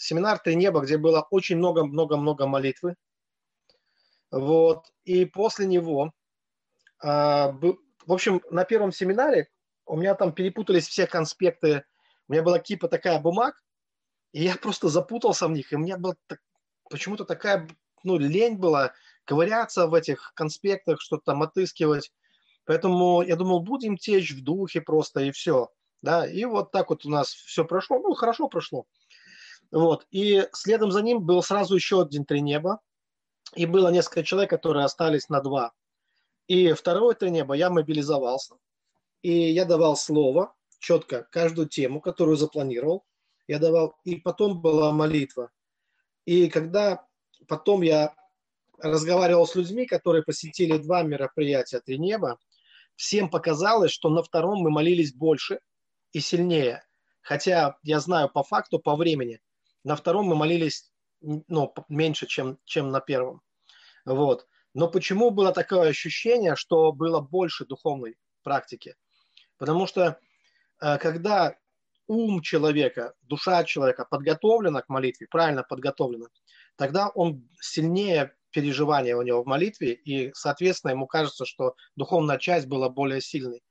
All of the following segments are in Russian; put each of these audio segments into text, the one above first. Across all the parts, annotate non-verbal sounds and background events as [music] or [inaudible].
семинар «Три неба», где было очень много-много-много молитвы. Вот. И после него, а, в общем, на первом семинаре у меня там перепутались все конспекты. У меня была кипа такая бумаг, и я [laughs] просто запутался в них. И у меня была так, почему-то такая ну, лень была ковыряться в этих конспектах, что-то там отыскивать. Поэтому я думал, будем течь в духе просто, и все. Да, и вот так вот у нас все прошло, ну, хорошо прошло. Вот, и следом за ним был сразу еще один три неба, и было несколько человек, которые остались на два. И второе три неба я мобилизовался, и я давал слово четко, каждую тему, которую запланировал, я давал, и потом была молитва. И когда потом я разговаривал с людьми, которые посетили два мероприятия «Три неба», всем показалось, что на втором мы молились больше и сильнее. Хотя я знаю по факту, по времени, на втором мы молились ну, меньше, чем, чем на первом. Вот. Но почему было такое ощущение, что было больше духовной практики? Потому что э, когда ум человека, душа человека подготовлена к молитве, правильно подготовлена, тогда он сильнее переживания у него в молитве, и, соответственно, ему кажется, что духовная часть была более сильной.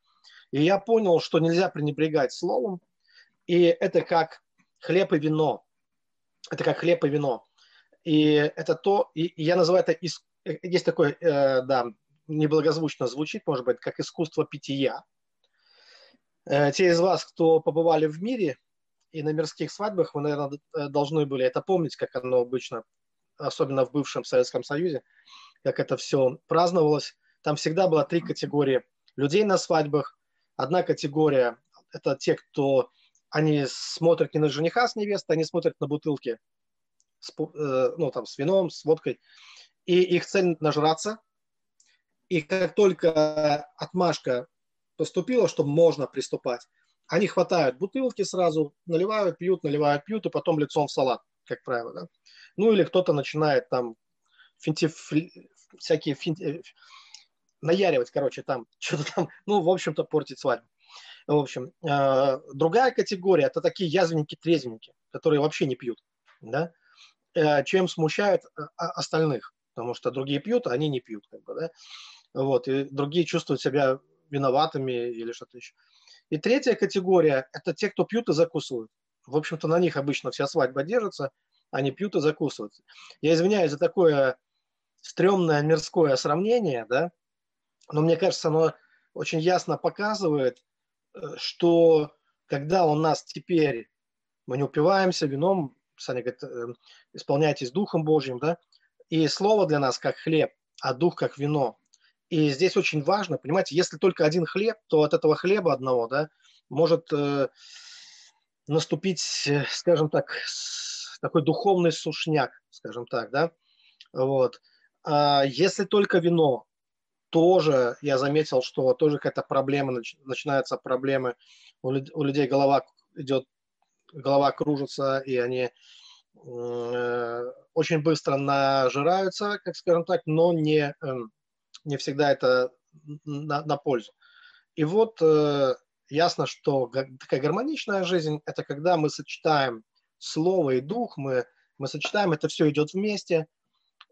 И я понял, что нельзя пренебрегать словом, и это как хлеб и вино. Это как хлеб и вино. И это то, и я называю это, есть такое, э, да, неблагозвучно звучит, может быть, как искусство питья. Э, те из вас, кто побывали в мире и на мирских свадьбах, вы, наверное, должны были это помнить, как оно обычно особенно в бывшем Советском Союзе, как это все праздновалось. Там всегда было три категории людей на свадьбах. Одна категория – это те, кто они смотрят не на жениха с невестой, они смотрят на бутылки с, э, ну, там, с вином, с водкой. И их цель – нажраться. И как только отмашка поступила, что можно приступать, они хватают бутылки сразу, наливают, пьют, наливают, пьют, и потом лицом в салат, как правило. Да? Ну или кто-то начинает там финти, всякие финти, э, наяривать, короче, там [laughs] что-то там, ну, в общем-то, портить свадьбу. В общем, э, другая категория – это такие язвенники-трезвенники, которые вообще не пьют, да, э, чем смущают э, остальных, потому что другие пьют, а они не пьют, как бы, да, вот, и другие чувствуют себя виноватыми или что-то еще. И третья категория – это те, кто пьют и закусывают. В общем-то, на них обычно вся свадьба держится – они пьют и закусывают. Я извиняюсь за такое стрёмное мирское сравнение, да, но мне кажется, оно очень ясно показывает, что когда у нас теперь мы не упиваемся вином, Саня говорит, э, исполняйтесь Духом Божьим, да, и слово для нас как хлеб, а дух как вино. И здесь очень важно, понимаете, если только один хлеб, то от этого хлеба одного, да, может э, наступить, э, скажем так, такой духовный сушняк, скажем так, да, вот. А если только вино, тоже я заметил, что тоже какая-то проблема, начинаются проблемы, у людей голова идет, голова кружится, и они э, очень быстро нажираются, как скажем так, но не, э, не всегда это на, на пользу. И вот э, ясно, что такая гармоничная жизнь – это когда мы сочетаем слово и дух, мы, мы сочетаем, это все идет вместе.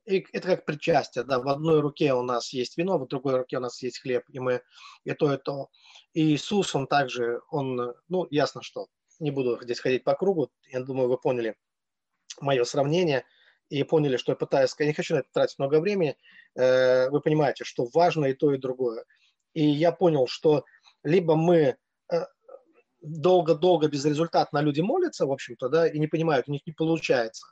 Это как причастие, да, в одной руке у нас есть вино, в другой руке у нас есть хлеб, и мы и то, и то. И Иисус, он также, он, ну, ясно, что не буду здесь ходить по кругу, я думаю, вы поняли мое сравнение и поняли, что я пытаюсь, я не хочу на это тратить много времени, э, вы понимаете, что важно и то, и другое. И я понял, что либо мы э, долго-долго безрезультатно люди молятся, в общем-то, да, и не понимают, у них не получается.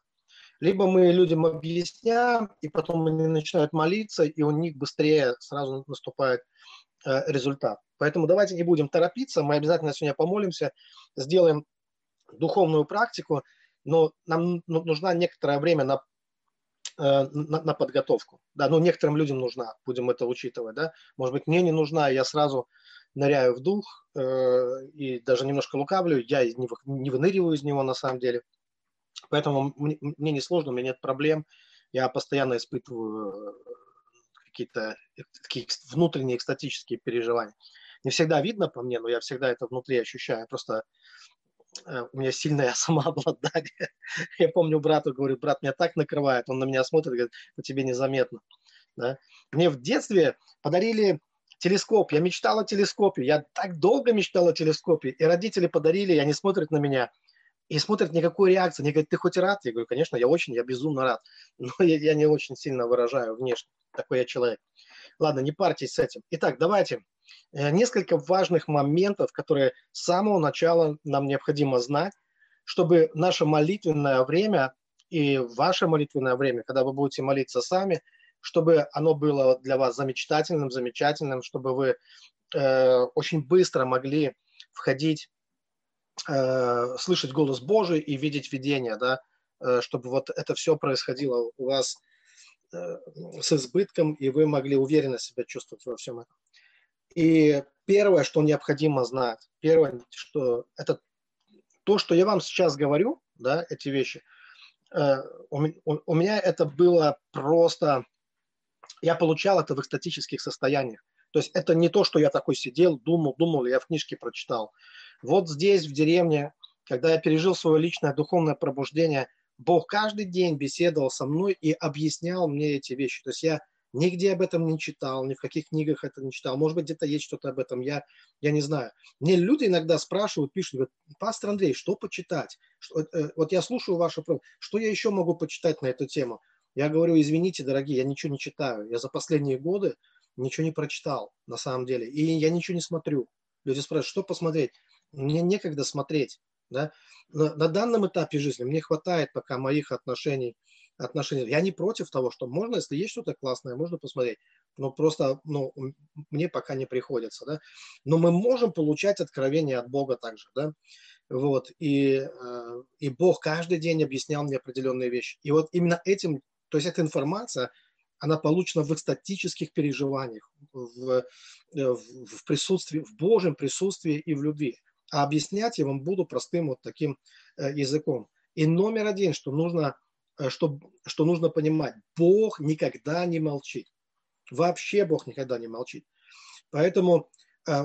Либо мы людям объясняем, и потом они начинают молиться, и у них быстрее сразу наступает э, результат. Поэтому давайте не будем торопиться, мы обязательно сегодня помолимся, сделаем духовную практику, но нам ну, нужна некоторое время на, э, на, на подготовку. Да, ну, некоторым людям нужна, будем это учитывать, да. Может быть, мне не нужна, я сразу ныряю в дух э, и даже немножко лукавлю, я не, не выныриваю из него на самом деле. Поэтому мне, не сложно, у меня нет проблем. Я постоянно испытываю э, какие-то такие внутренние экстатические переживания. Не всегда видно по мне, но я всегда это внутри ощущаю. Просто э, у меня сильное [laughs] самообладание. Я помню брату, говорю, брат меня так накрывает, он на меня смотрит, говорит, по тебе незаметно. Да? Мне в детстве подарили телескоп, я мечтал о телескопе, я так долго мечтал о телескопе, и родители подарили, и они смотрят на меня, и смотрят никакой реакции, они говорят, ты хоть рад? Я говорю, конечно, я очень, я безумно рад, [laughs] но я, я не очень сильно выражаю внешне, такой я человек. Ладно, не парьтесь с этим. Итак, давайте э, несколько важных моментов, которые с самого начала нам необходимо знать, чтобы наше молитвенное время и ваше молитвенное время, когда вы будете молиться сами, чтобы оно было для вас замечательным, замечательным, чтобы вы э, очень быстро могли входить, э, слышать голос Божий и видеть видение, да, э, чтобы вот это все происходило у вас э, с избытком, и вы могли уверенно себя чувствовать во всем этом. И первое, что необходимо знать, первое, что это то, что я вам сейчас говорю, да, эти вещи, у, у меня это было просто я получал это в экстатических состояниях. То есть это не то, что я такой сидел, думал, думал, я в книжке прочитал. Вот здесь, в деревне, когда я пережил свое личное духовное пробуждение, Бог каждый день беседовал со мной и объяснял мне эти вещи. То есть я нигде об этом не читал, ни в каких книгах это не читал. Может быть, где-то есть что-то об этом, я, я не знаю. Мне люди иногда спрашивают, пишут, говорят, пастор Андрей, что почитать? Что, э, вот я слушаю вашу что я еще могу почитать на эту тему? Я говорю, извините, дорогие, я ничего не читаю. Я за последние годы ничего не прочитал, на самом деле. И я ничего не смотрю. Люди спрашивают, что посмотреть? Мне некогда смотреть. Да? На, на данном этапе жизни мне хватает пока моих отношений, отношений. Я не против того, что можно, если есть что-то классное, можно посмотреть. Но просто ну, мне пока не приходится. Да? Но мы можем получать откровение от Бога также. Да? Вот. И, э, и Бог каждый день объяснял мне определенные вещи. И вот именно этим то есть эта информация, она получена в экстатических переживаниях, в, э, в присутствии, в Божьем присутствии и в любви. А объяснять я вам буду простым вот таким э, языком. И номер один, что нужно, э, что, что нужно понимать, Бог никогда не молчит. Вообще Бог никогда не молчит. Поэтому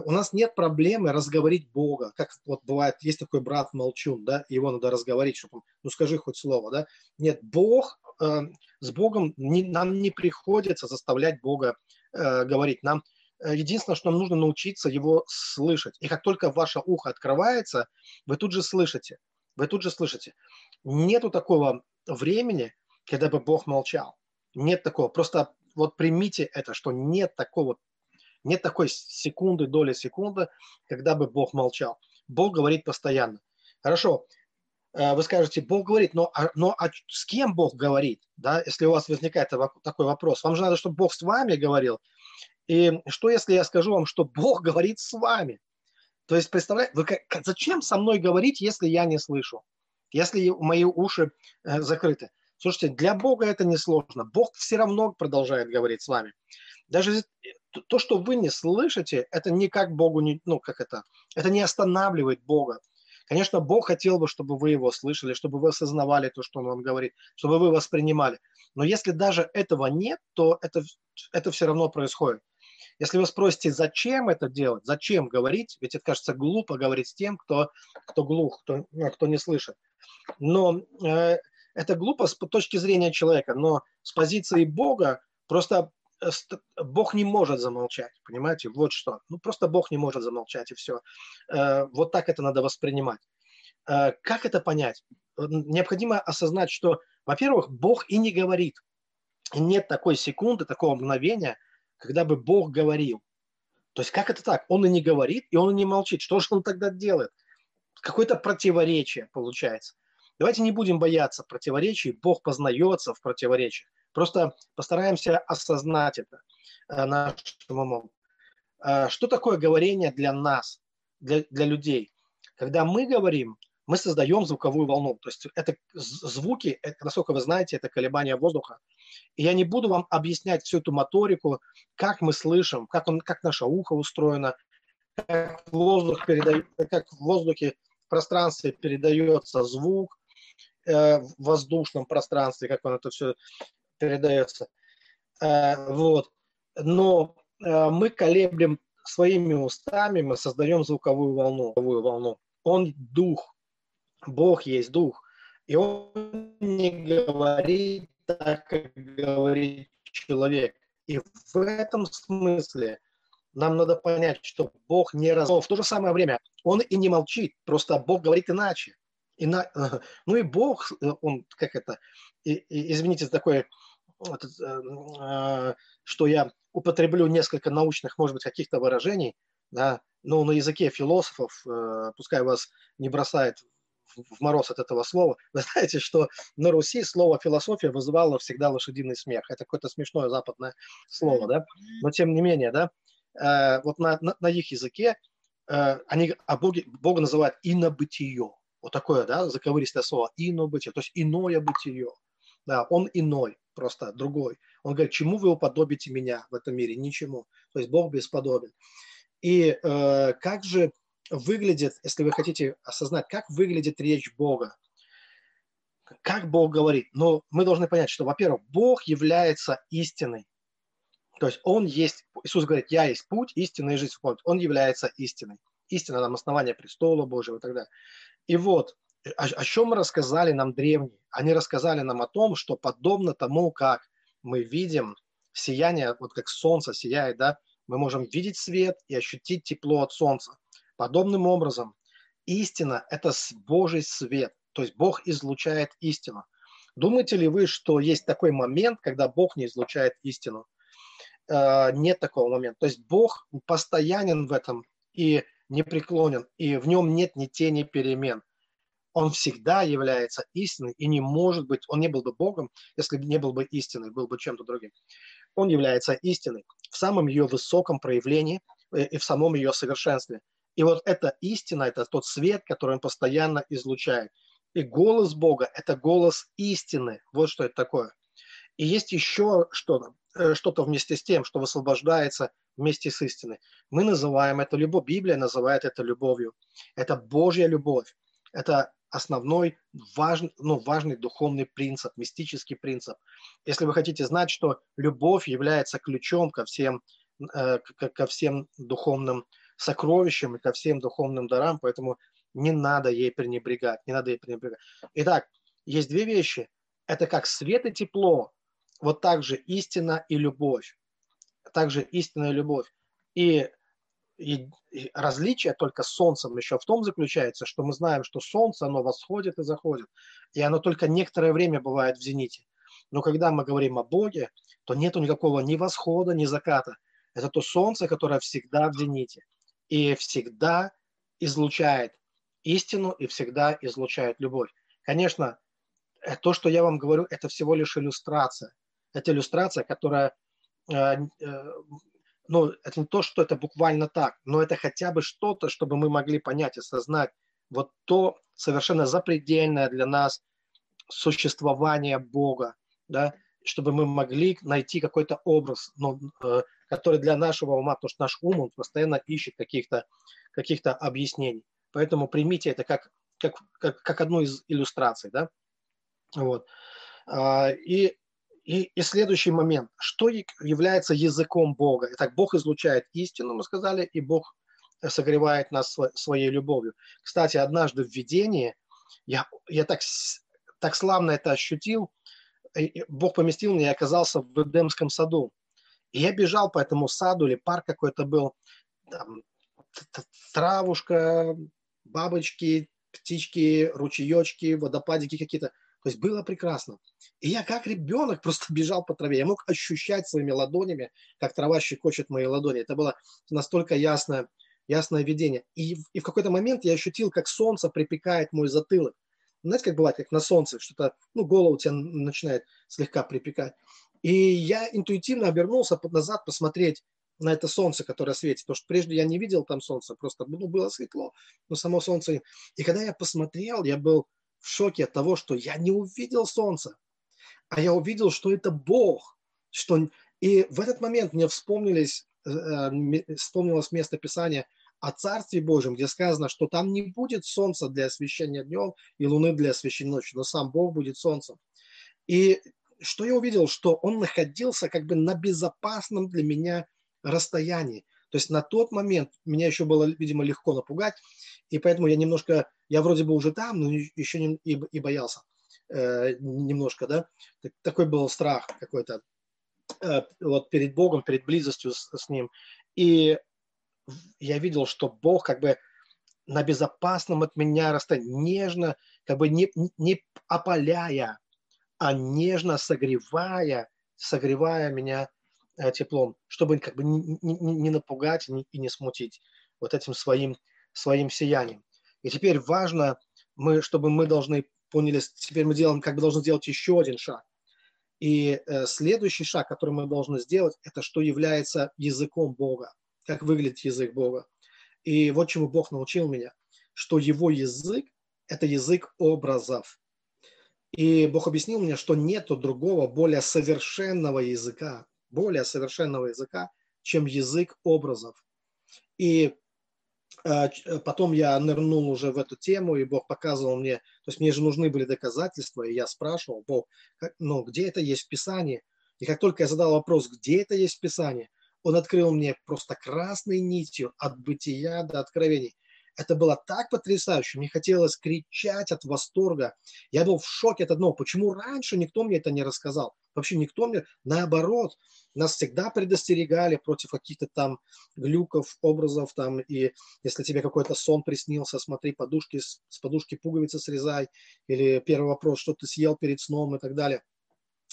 у нас нет проблемы разговорить Бога. Как вот бывает, есть такой брат молчун, да, его надо разговорить, чтобы он, ну скажи хоть слово, да. Нет, Бог э, с Богом не, нам не приходится заставлять Бога э, говорить. Нам э, единственное, что нам нужно научиться его слышать. И как только ваше ухо открывается, вы тут же слышите. Вы тут же слышите. Нету такого времени, когда бы Бог молчал. Нет такого. Просто вот примите это, что нет такого, нет такой секунды, доли секунды, когда бы Бог молчал. Бог говорит постоянно. Хорошо, Э, вы скажете, Бог говорит, но, а, но а с кем Бог говорит? Да? Если у вас возникает такой вопрос, вам же надо, чтобы Бог с вами говорил. И что, если я скажу вам, что Бог говорит с вами? То есть, представляете, вы как, зачем со мной говорить, если я не слышу? Если мои уши э, закрыты? Слушайте, для Бога это не сложно. Бог все равно продолжает говорить с вами. Даже то, что вы не слышите, это никак Богу не, ну как это, это не останавливает Бога. Конечно, Бог хотел бы, чтобы вы его слышали, чтобы вы осознавали то, что он вам говорит, чтобы вы воспринимали. Но если даже этого нет, то это, это все равно происходит. Если вы спросите, зачем это делать, зачем говорить, ведь это кажется глупо говорить с тем, кто, кто глух, кто, ну, кто не слышит. Но э, это глупо с точки зрения человека, но с позиции Бога просто Бог не может замолчать, понимаете? Вот что. Ну, просто Бог не может замолчать, и все. Э, вот так это надо воспринимать. Э, как это понять? Необходимо осознать, что, во-первых, Бог и не говорит. Нет такой секунды, такого мгновения, когда бы Бог говорил. То есть как это так? Он и не говорит, и он и не молчит. Что же он тогда делает? Какое-то противоречие получается. Давайте не будем бояться противоречий. Бог познается в противоречиях. Просто постараемся осознать это э, нашим умом. Э, что такое говорение для нас, для, для людей? Когда мы говорим, мы создаем звуковую волну. То есть это звуки, это, насколько вы знаете, это колебания воздуха. И я не буду вам объяснять всю эту моторику, как мы слышим, как, он, как наше ухо устроено, как, воздух передает, как в воздухе, в пространстве передается звук, э, в воздушном пространстве, как он это все передается. Э, вот. Но э, мы колеблем своими устами, мы создаем звуковую волну. Звуковую волну. Он дух. Бог есть Дух, и Он не говорит так, как говорит человек. И в этом смысле нам надо понять, что Бог не раз... Но в то же самое время Он и не молчит, просто Бог говорит иначе. Ина... [laughs] Ну и Бог, он как это, и, и, извините за такое, э, что я употреблю несколько научных, может быть, каких-то выражений, да, но на языке философов, э, пускай вас не бросает в мороз от этого слова. [laughs] Вы знаете, что на Руси слово философия вызывало всегда лошадиный смех. Это какое-то смешное западное слово, да? Но тем не менее, да, э, вот на, на, на их языке э, они а Боге, Бога называют инобытие. Вот такое, да, заковыристое слово инобытие, то есть иное бытие. Да, он иной, просто другой. Он говорит, чему вы уподобите меня в этом мире? Ничему. То есть Бог бесподобен. И э, как же выглядит, если вы хотите осознать, как выглядит речь Бога, как Бог говорит. Но мы должны понять, что, во-первых, Бог является истиной. То есть Он есть, Иисус говорит, я есть путь, истина и жизнь. Он является истиной. Истина нам основание престола Божьего и так далее. И вот, о, о чем рассказали нам древние? Они рассказали нам о том, что подобно тому, как мы видим сияние, вот как солнце сияет, да, мы можем видеть свет и ощутить тепло от солнца. Подобным образом, истина – это Божий свет, то есть Бог излучает истину. Думаете ли вы, что есть такой момент, когда Бог не излучает истину? Э, нет такого момента. То есть Бог постоянен в этом и непреклонен, и в нем нет ни тени перемен. Он всегда является истиной и не может быть, он не был бы Богом, если бы не был бы истиной, был бы чем-то другим. Он является истиной в самом ее высоком проявлении э, и в самом ее совершенстве. И вот эта истина, это тот свет, который он постоянно излучает. И голос Бога – это голос истины. Вот что это такое. И есть еще что-то, э, что-то вместе с тем, что высвобождается вместе с истиной. Мы называем это любовь, Библия называет это любовью. Это Божья любовь. Это основной важный, ну, важный духовный принцип, мистический принцип. Если вы хотите знать, что любовь является ключом ко всем, э, ко всем духовным сокровищем и ко всем духовным дарам, поэтому не надо ей пренебрегать, не надо ей пренебрегать. Итак, есть две вещи. Это как свет и тепло, вот так же истина и любовь. Также истина и любовь. И, и, и различие только с Солнцем еще в том заключается, что мы знаем, что Солнце, оно восходит и заходит. И оно только некоторое время бывает в зените. Но когда мы говорим о Боге, то нету никакого ни восхода, ни заката. Это то Солнце, которое всегда в зените и всегда излучает истину и всегда излучает любовь. Конечно, э, то, что я вам говорю, это всего лишь иллюстрация. Это иллюстрация, которая, э, э, ну, это не то, что это буквально так, но это хотя бы что-то, чтобы мы могли понять, осознать вот то совершенно запредельное для нас существование Бога, да, чтобы мы могли найти какой-то образ, ну, который для нашего ума, потому что наш ум, он постоянно ищет каких-то каких объяснений. Поэтому примите это как, как, как, как одну из иллюстраций. Да? Вот. А, и, и, и следующий момент. Что является языком Бога? Итак, Бог излучает истину, мы сказали, и Бог согревает нас своей любовью. Кстати, однажды в видении я, я так, так славно это ощутил. Бог поместил меня и оказался в Эдемском саду. И я бежал по этому саду, или парк какой-то был, там, травушка, бабочки, птички, ручеечки, водопадики какие-то. То есть было прекрасно. И я как ребенок [laughs] просто бежал по траве. Я мог ощущать своими ладонями, как трава щекочет мои ладони. Это было настолько ясное, ясное видение. И, и в какой-то момент я ощутил, как солнце припекает мой затылок. Знаете, как бывает, как на солнце, что-то, ну, голову тебя начинает слегка припекать. И я интуитивно обернулся назад посмотреть на это солнце, которое светит. Потому что прежде я не видел там солнца, просто ну, было светло, но само солнце. И когда я посмотрел, я был в шоке от того, что я не увидел солнца, а я увидел, что это Бог. Что... И в этот момент мне вспомнились, э, э, вспомнилось место Писания о Царстве Божьем, где сказано, что там не будет солнца для освещения днем и луны для освещения ночью, но сам Бог будет солнцем. И что я увидел, что он находился как бы на безопасном для меня расстоянии. То есть на тот момент меня еще было, видимо, легко напугать, и поэтому я немножко, я вроде бы уже там, но еще не, и, и боялся э, немножко, да. Такой был страх какой-то э, вот перед Богом, перед близостью с, с Ним. И я видел, что Бог как бы на безопасном от меня расстоянии, нежно, как бы не, не опаляя, а нежно согревая, согревая меня э, теплом, чтобы как бы не, не, не напугать и не смутить вот этим своим, своим сиянием. И теперь важно, мы, чтобы мы должны поняли, теперь мы делаем, как бы должны сделать еще один шаг. И э, следующий шаг, который мы должны сделать, это что является языком Бога, как выглядит язык Бога. И вот чему Бог научил меня, что его язык – это язык образов. И Бог объяснил мне, что нету другого, более совершенного языка, более совершенного языка, чем язык образов. И э, э, потом я нырнул уже в эту тему, и Бог показывал мне, то есть мне же нужны были доказательства, и я спрашивал, Бог, ну, где это есть в Писании? И как только я задал вопрос, где это есть в Писании, он открыл мне просто красной нитью от бытия до откровений. Это было так потрясающе. Мне хотелось кричать от восторга. Я был в шоке от одного. Почему раньше никто мне это не рассказал? Вообще никто мне, наоборот, нас всегда предостерегали против каких-то там глюков, образов там. И если тебе какой-то сон приснился, смотри, подушки, с подушки пуговицы срезай. Или первый вопрос, что ты съел перед сном и так далее.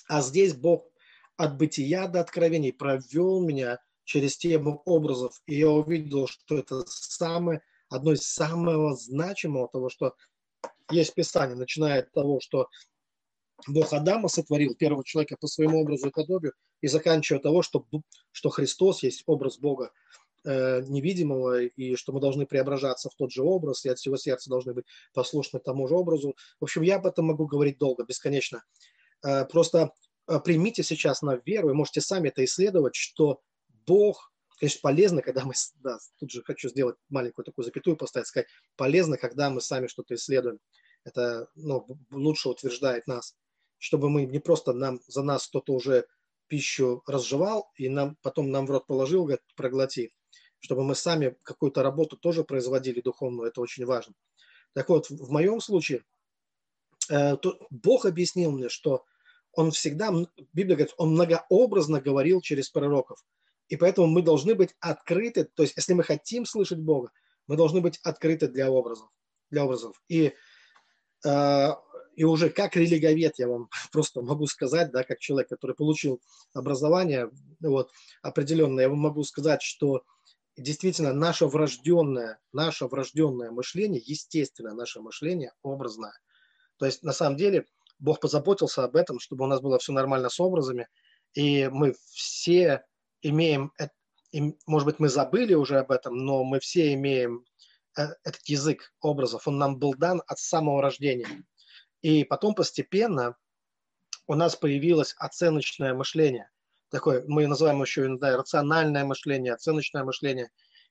А здесь Бог от бытия до откровений провел меня через тему образов, и я увидел, что это самое, одно из самого значимого того, что есть Писание, начиная от того, что Бог Адама сотворил первого человека по своему образу и подобию, и заканчивая того, что, что Христос есть образ Бога э, невидимого, и что мы должны преображаться в тот же образ, и от всего сердца должны быть послушны тому же образу. В общем, я об этом могу говорить долго, бесконечно. Э, просто Э, примите сейчас на веру, и можете сами это исследовать, что Бог, конечно, полезно, когда мы, да, тут же хочу сделать маленькую такую запятую поставить, сказать, полезно, когда мы сами что-то исследуем. Это ну, лучше утверждает нас, чтобы мы не просто нам, за нас кто-то уже пищу разжевал, и нам, потом нам в рот положил, говорит, проглоти, чтобы мы сами какую-то работу тоже производили духовную, это очень важно. Так вот, в моем случае, э, то Бог объяснил мне, что он всегда, Библия говорит, он многообразно говорил через пророков. И поэтому мы должны быть открыты, то есть если мы хотим слышать Бога, мы должны быть открыты для образов. Для образов. И, э, и уже как религовед я вам [laughs] просто могу сказать, да, как человек, который получил образование вот, определенное, я вам могу сказать, что действительно наше врожденное, наше врожденное мышление, естественно, наше мышление образное. То есть на самом деле – Бог позаботился об этом, чтобы у нас было все нормально с образами, и мы все имеем, может быть, мы забыли уже об этом, но мы все имеем э, этот язык образов, он нам был дан от самого рождения. И потом постепенно у нас появилось оценочное мышление. Такое, мы называем еще иногда рациональное мышление, оценочное мышление.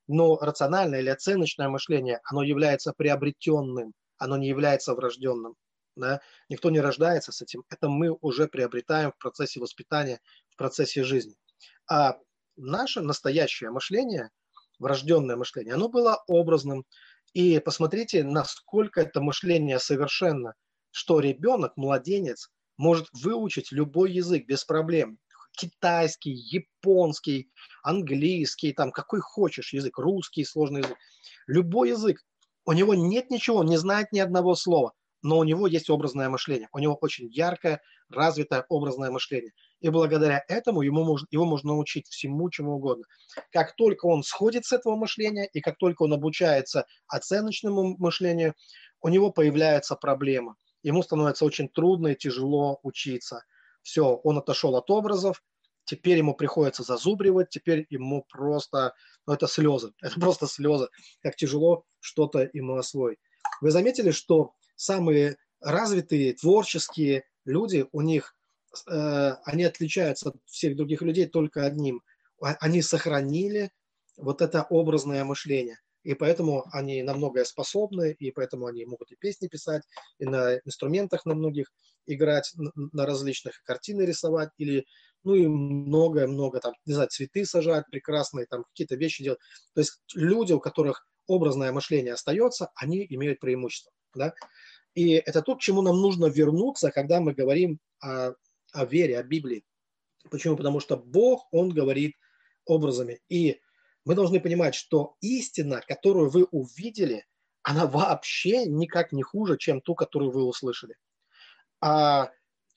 Но рациональное или оценочное мышление, оно является приобретенным, оно не является врожденным да, никто не рождается с этим, это мы уже приобретаем в процессе воспитания, в процессе жизни. А наше настоящее мышление, врожденное мышление, оно было образным. И посмотрите, насколько это мышление совершенно, что ребенок, младенец, может выучить любой язык без проблем. Китайский, японский, английский, там какой хочешь язык, русский сложный язык. Любой язык. У него нет ничего, он не знает ни одного слова но у него есть образное мышление. У него очень яркое, развитое образное мышление. И благодаря этому ему можно, его можно научить всему, чему угодно. Как только он сходит с этого мышления, и как только он обучается оценочному мышлению, у него появляется проблема. Ему становится очень трудно и тяжело учиться. Все, он отошел от образов, теперь ему приходится зазубривать, теперь ему просто, ну это слезы, [laughs] это просто слезы, как тяжело что-то ему освоить. Вы заметили, что самые развитые, творческие люди, у них, они отличаются от всех других людей только одним. А, они сохранили вот это образное мышление. И поэтому они на многое способны, и поэтому они могут и песни писать, и на инструментах на многих играть, на различных картины рисовать, или ну и многое-много там, не знаю, цветы сажают прекрасные, там какие-то вещи делают. То есть люди, у которых образное мышление остается, они имеют преимущество, да. И это то, к чему нам нужно вернуться, когда мы говорим о, о вере, о Библии. Почему? Потому что Бог, Он говорит образами. И мы должны понимать, что истина, которую вы увидели, она вообще никак не хуже, чем ту, которую вы услышали. А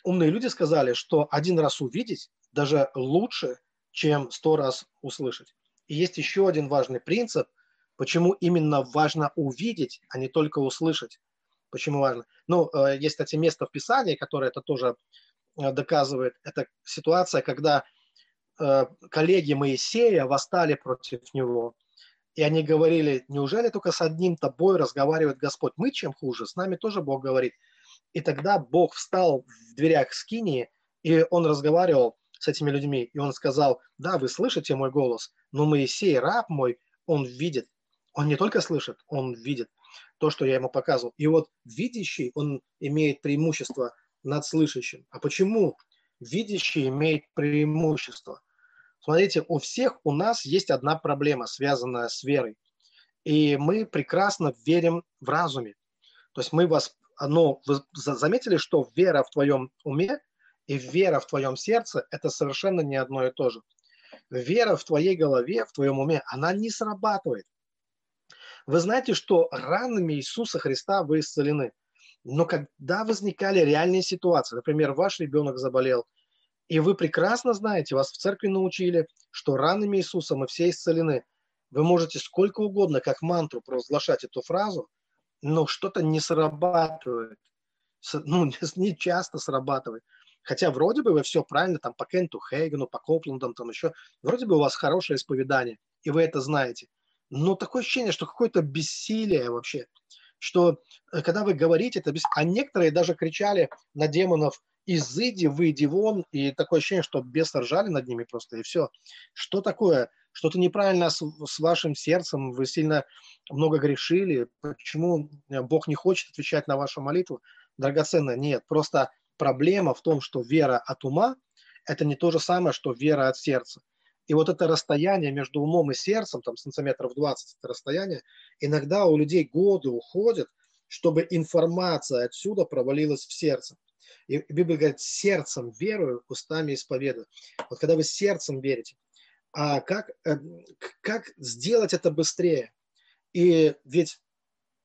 умные люди сказали, что один раз увидеть даже лучше, чем сто раз услышать. И есть еще один важный принцип, почему именно важно увидеть, а не только услышать. Почему важно? Ну, э, есть, кстати, место в Писании, которое это тоже доказывает. Это ситуация, когда э, коллеги Моисея восстали против него. И они говорили, неужели только с одним тобой разговаривает Господь? Мы чем хуже? С нами тоже Бог говорит. И тогда Бог встал в дверях Скинии, и он разговаривал с этими людьми, и он сказал, да, вы слышите мой голос, но Моисей, раб мой, он видит. Он не только слышит, он видит то, что я ему показывал. И вот видящий, он имеет преимущество над слышащим. А почему видящий имеет преимущество? Смотрите, у всех у нас есть одна проблема, связанная с верой. И мы прекрасно верим в разуме. То есть мы вас но вы заметили, что вера в твоем уме и вера в твоем сердце – это совершенно не одно и то же. Вера в твоей голове, в твоем уме, она не срабатывает. Вы знаете, что ранами Иисуса Христа вы исцелены. Но когда возникали реальные ситуации, например, ваш ребенок заболел, и вы прекрасно знаете, вас в церкви научили, что ранами Иисуса мы все исцелены. Вы можете сколько угодно, как мантру, провозглашать эту фразу – но что-то не срабатывает. Ну, [laughs] не часто срабатывает. Хотя вроде бы вы все правильно, там, по Кенту Хейгену, по Копландам, там еще, вроде бы у вас хорошее исповедание, и вы это знаете. Но такое ощущение, что какое-то бессилие вообще, что э, когда вы говорите, это бес... а некоторые даже кричали на демонов, изыди, выйди вон, и такое ощущение, что бесы ржали над ними просто, и все. Что такое? что-то неправильно с, с вашим сердцем, вы сильно много грешили, почему э, Бог не хочет отвечать на вашу молитву, драгоценно, нет, просто проблема в том, что вера от ума – это не то же самое, что вера от сердца. И вот это расстояние между умом и сердцем, там сантиметров 20 это расстояние, иногда у людей годы уходят, чтобы информация отсюда провалилась в сердце. И Библия говорит, сердцем верую, устами исповедую. Вот когда вы сердцем верите, а как, э, как сделать это быстрее. И ведь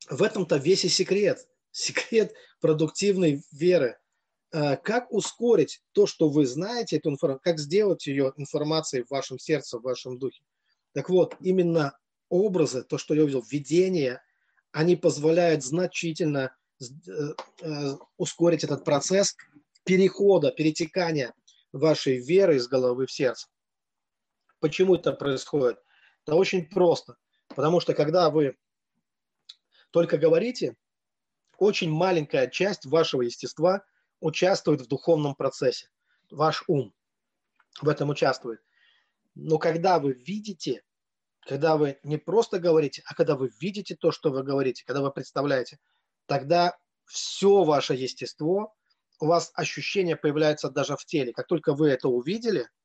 в этом-то весь и секрет, секрет продуктивной веры. А как ускорить то, что вы знаете, эту информацию, как сделать ее информацией в вашем сердце, в вашем духе. Так вот, именно образы, то, что я увидел, видение, они позволяют значительно э, э, ускорить этот процесс перехода, перетекания вашей веры из головы в сердце. Почему это происходит? Это очень просто. Потому что когда вы только говорите, очень маленькая часть вашего естества участвует в духовном процессе. Ваш ум в этом участвует. Но когда вы видите, когда вы не просто говорите, а когда вы видите то, что вы говорите, когда вы представляете, тогда все ваше естество, у вас ощущение появляется даже в теле. Как только вы это увидели –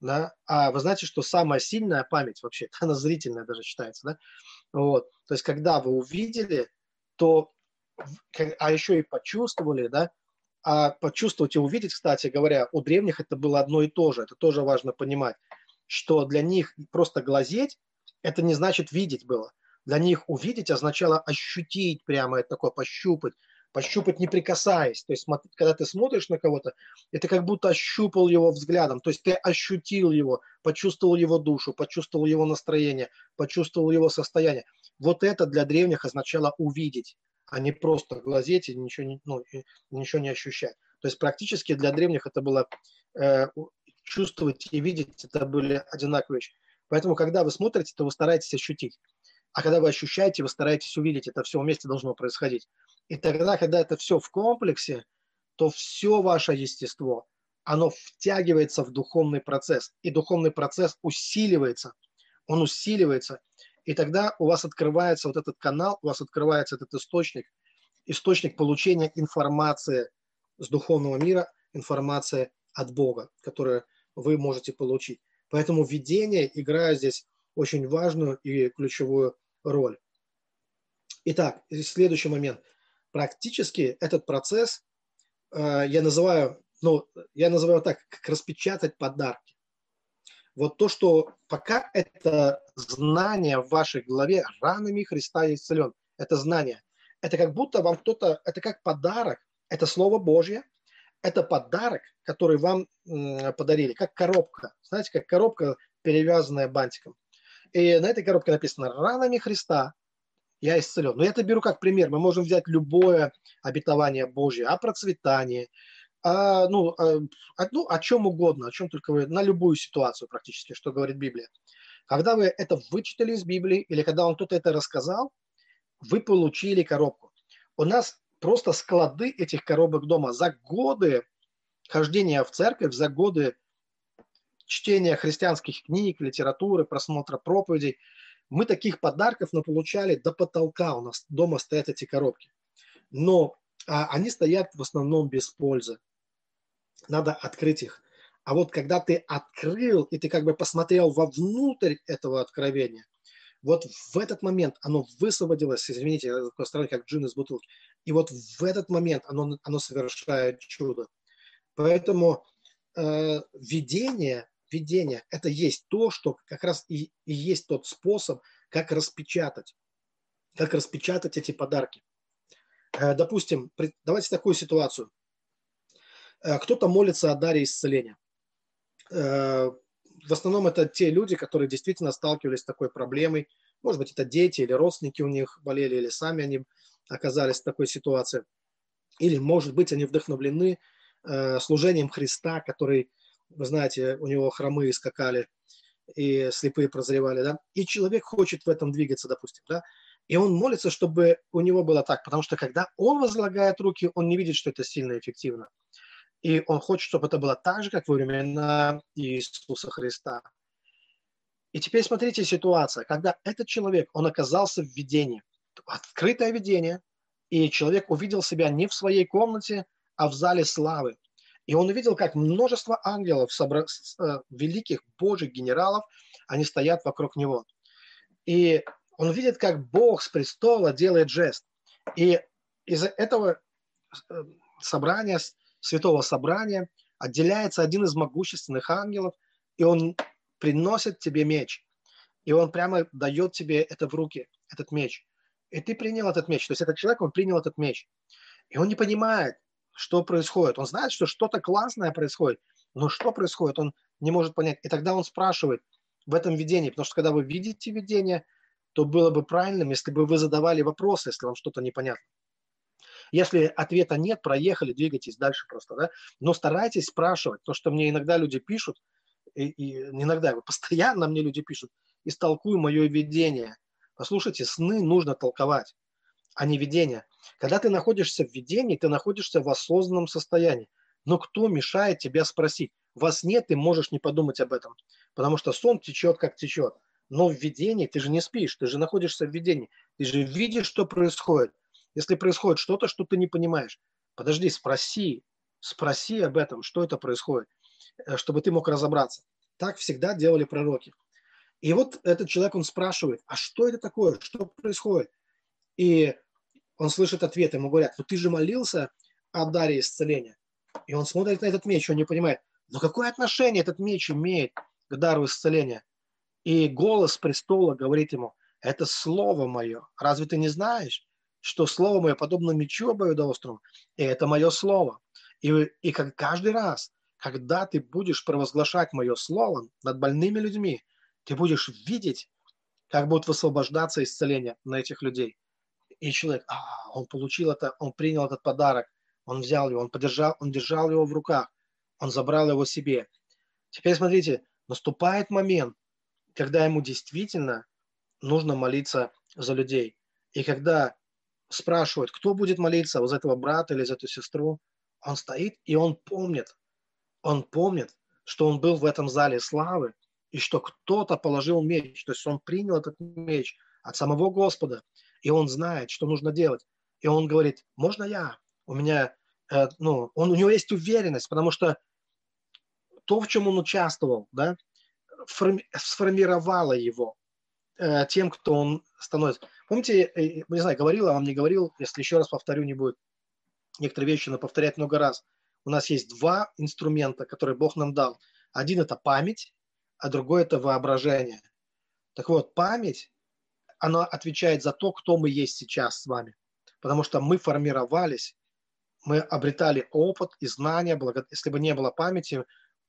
да, а вы знаете, что самая сильная память вообще, [laughs] она зрительная даже считается, да, вот, то есть когда вы увидели, то, а еще и почувствовали, да, а почувствовать и увидеть, кстати говоря, у древних это было одно и то же, это тоже важно понимать, что для них просто глазеть, это не значит видеть было, для них увидеть означало ощутить прямо, это такое пощупать, пощупать не прикасаясь. То есть, когда ты смотришь на кого-то, это как будто ощупал его взглядом. То есть ты ощутил его, почувствовал его душу, почувствовал его настроение, почувствовал его состояние. Вот это для древних означало увидеть, а не просто глазеть и ничего не, ну, и ничего не ощущать. То есть практически для древних это было э, чувствовать и видеть, это были одинаковые вещи. Поэтому, когда вы смотрите, то вы стараетесь ощутить. А когда вы ощущаете, вы стараетесь увидеть, это все вместе должно происходить. И тогда, когда это все в комплексе, то все ваше естество, оно втягивается в духовный процесс. И духовный процесс усиливается. Он усиливается. И тогда у вас открывается вот этот канал, у вас открывается этот источник, источник получения информации с духовного мира, информация от Бога, которая вы можете получить. Поэтому видение играет здесь очень важную и ключевую роль. Итак, следующий момент. Практически этот процесс э, я называю, ну, я называю так, как распечатать подарки. Вот то, что пока это знание в вашей голове, ранами Христа исцелен, это знание. Это как будто вам кто-то, это как подарок, это Слово Божье, это подарок, который вам подарили, как коробка. Знаете, как коробка, перевязанная бантиком. И на этой коробке написано «Ранами Христа я исцелен». Но я это беру как пример. Мы можем взять любое обетование Божье о процветании, о, ну, о, ну, о чем угодно, о чем только вы, на любую ситуацию практически, что говорит Библия. Когда вы это вычитали из Библии, или когда вам кто-то это рассказал, вы получили коробку. У нас просто склады этих коробок дома за годы хождения в церковь, за годы чтения христианских книг, литературы, просмотра проповедей, мы таких подарков получали до потолка. У нас дома стоят эти коробки. Но а, они стоят в основном без пользы. Надо открыть их. А вот когда ты открыл, и ты как бы посмотрел вовнутрь этого откровения, вот в этот момент оно высвободилось, извините, такой стороны, как джин из бутылки, и вот в этот момент оно, оно совершает чудо. Поэтому э, видение, видение – это есть то, что как раз и, и есть тот способ, как распечатать, как распечатать эти подарки. Э, допустим, давайте такую ситуацию. Э, кто-то молится о даре исцеления. Э, в основном это те люди, которые действительно сталкивались с такой проблемой. Может быть, это дети или родственники у них болели, или сами они оказались в такой ситуации. Или, может быть, они вдохновлены э, служением Христа, который, вы знаете, у него хромые скакали и слепые прозревали, да, и человек хочет в этом двигаться, допустим, да, и он молится, чтобы у него было так, потому что когда он возлагает руки, он не видит, что это сильно эффективно. И он хочет, чтобы это было так же, как во времена Иисуса Христа. И теперь смотрите ситуация, когда этот человек, он оказался в видении, открытое видение, и человек увидел себя не в своей комнате, а в зале славы. И он увидел, как множество ангелов, собра... Э, великих божьих генералов, они стоят вокруг него. И он видит, как Бог с престола делает жест. И из этого э, собрания святого собрания отделяется один из могущественных ангелов, и он приносит тебе меч. И он прямо дает тебе это в руки, этот меч. И ты принял этот меч. То есть этот человек, он принял этот меч. И он не понимает, что происходит. Он знает, что что-то классное происходит, но что происходит, он не может понять. И тогда он спрашивает в этом видении, потому что когда вы видите видение, то было бы правильным, если бы вы задавали вопросы, если вам что-то непонятно. Если ответа нет, проехали, двигайтесь дальше просто, да. Но старайтесь спрашивать, то, что мне иногда люди пишут, и, и иногда, постоянно мне люди пишут, истолкуй мое видение. Послушайте, сны нужно толковать, а не видение. Когда ты находишься в видении, ты находишься в осознанном состоянии. Но кто мешает тебе спросить? Вас нет, ты можешь не подумать об этом. Потому что сон течет, как течет. Но в видении ты же не спишь, ты же находишься в видении. Ты же видишь, что происходит. Если происходит что-то, что ты не понимаешь, подожди, спроси, спроси об этом, что это происходит, э, чтобы ты мог разобраться. Так всегда делали пророки. И вот этот человек, он спрашивает, а что это такое, что происходит? И он слышит ответ, ему говорят, ну ты же молился о даре исцеления. И он смотрит на этот меч, он не понимает, но какое отношение этот меч имеет к дару исцеления? И голос престола говорит ему, это слово мое, разве ты не знаешь? Что слово мое подобно мечу обоюдоострому, и это мое слово. И, и как каждый раз, когда ты будешь провозглашать мое слово над больными людьми, ты будешь видеть, как будет высвобождаться исцеление на этих людей. И человек, а, он получил это, он принял этот подарок, он взял его, он подержал, он держал его в руках, он забрал его себе. Теперь смотрите, наступает момент, когда ему действительно нужно молиться за людей. И когда спрашивают, кто будет молиться, вот за этого брата или за эту сестру, он стоит и он помнит, он помнит, что он был в этом зале славы, и что кто-то положил меч, то есть он принял этот меч от самого Господа, и он знает, что нужно делать. И он говорит, можно я? У меня, э, ну, он, у него есть уверенность, потому что то, в чем он участвовал, да, сформировало его тем, кто он становится. Помните, э, не знаю, говорил, а вам не говорил, если еще раз повторю, не будет некоторые вещи, но повторять много раз. У нас есть два инструмента, которые Бог нам дал. Один – это память, а другой – это воображение. Так вот, память, она отвечает за то, кто мы есть сейчас с вами. Потому что мы формировались, мы обретали опыт и знания. Если бы не было памяти,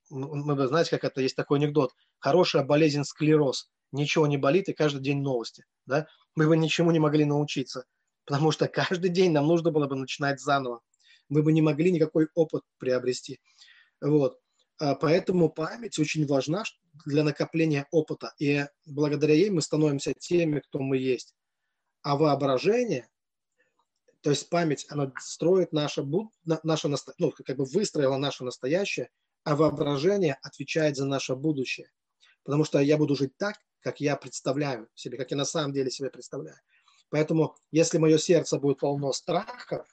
мы бы, знаете, как это, есть такой анекдот. Хорошая болезнь склероз. Ничего не болит, и каждый день новости. Да? Мы бы ничему не могли научиться, потому что каждый день нам нужно было бы начинать заново. Мы бы не могли никакой опыт приобрести. Вот. А поэтому память очень важна для накопления опыта. И благодаря ей мы становимся теми, кто мы есть. А воображение, то есть память, она строит наше, наше ну, как бы выстроила наше настоящее, а воображение отвечает за наше будущее. Потому что я буду жить так, как я представляю себе, как я на самом деле себе представляю. Поэтому, если мое сердце будет полно страхов,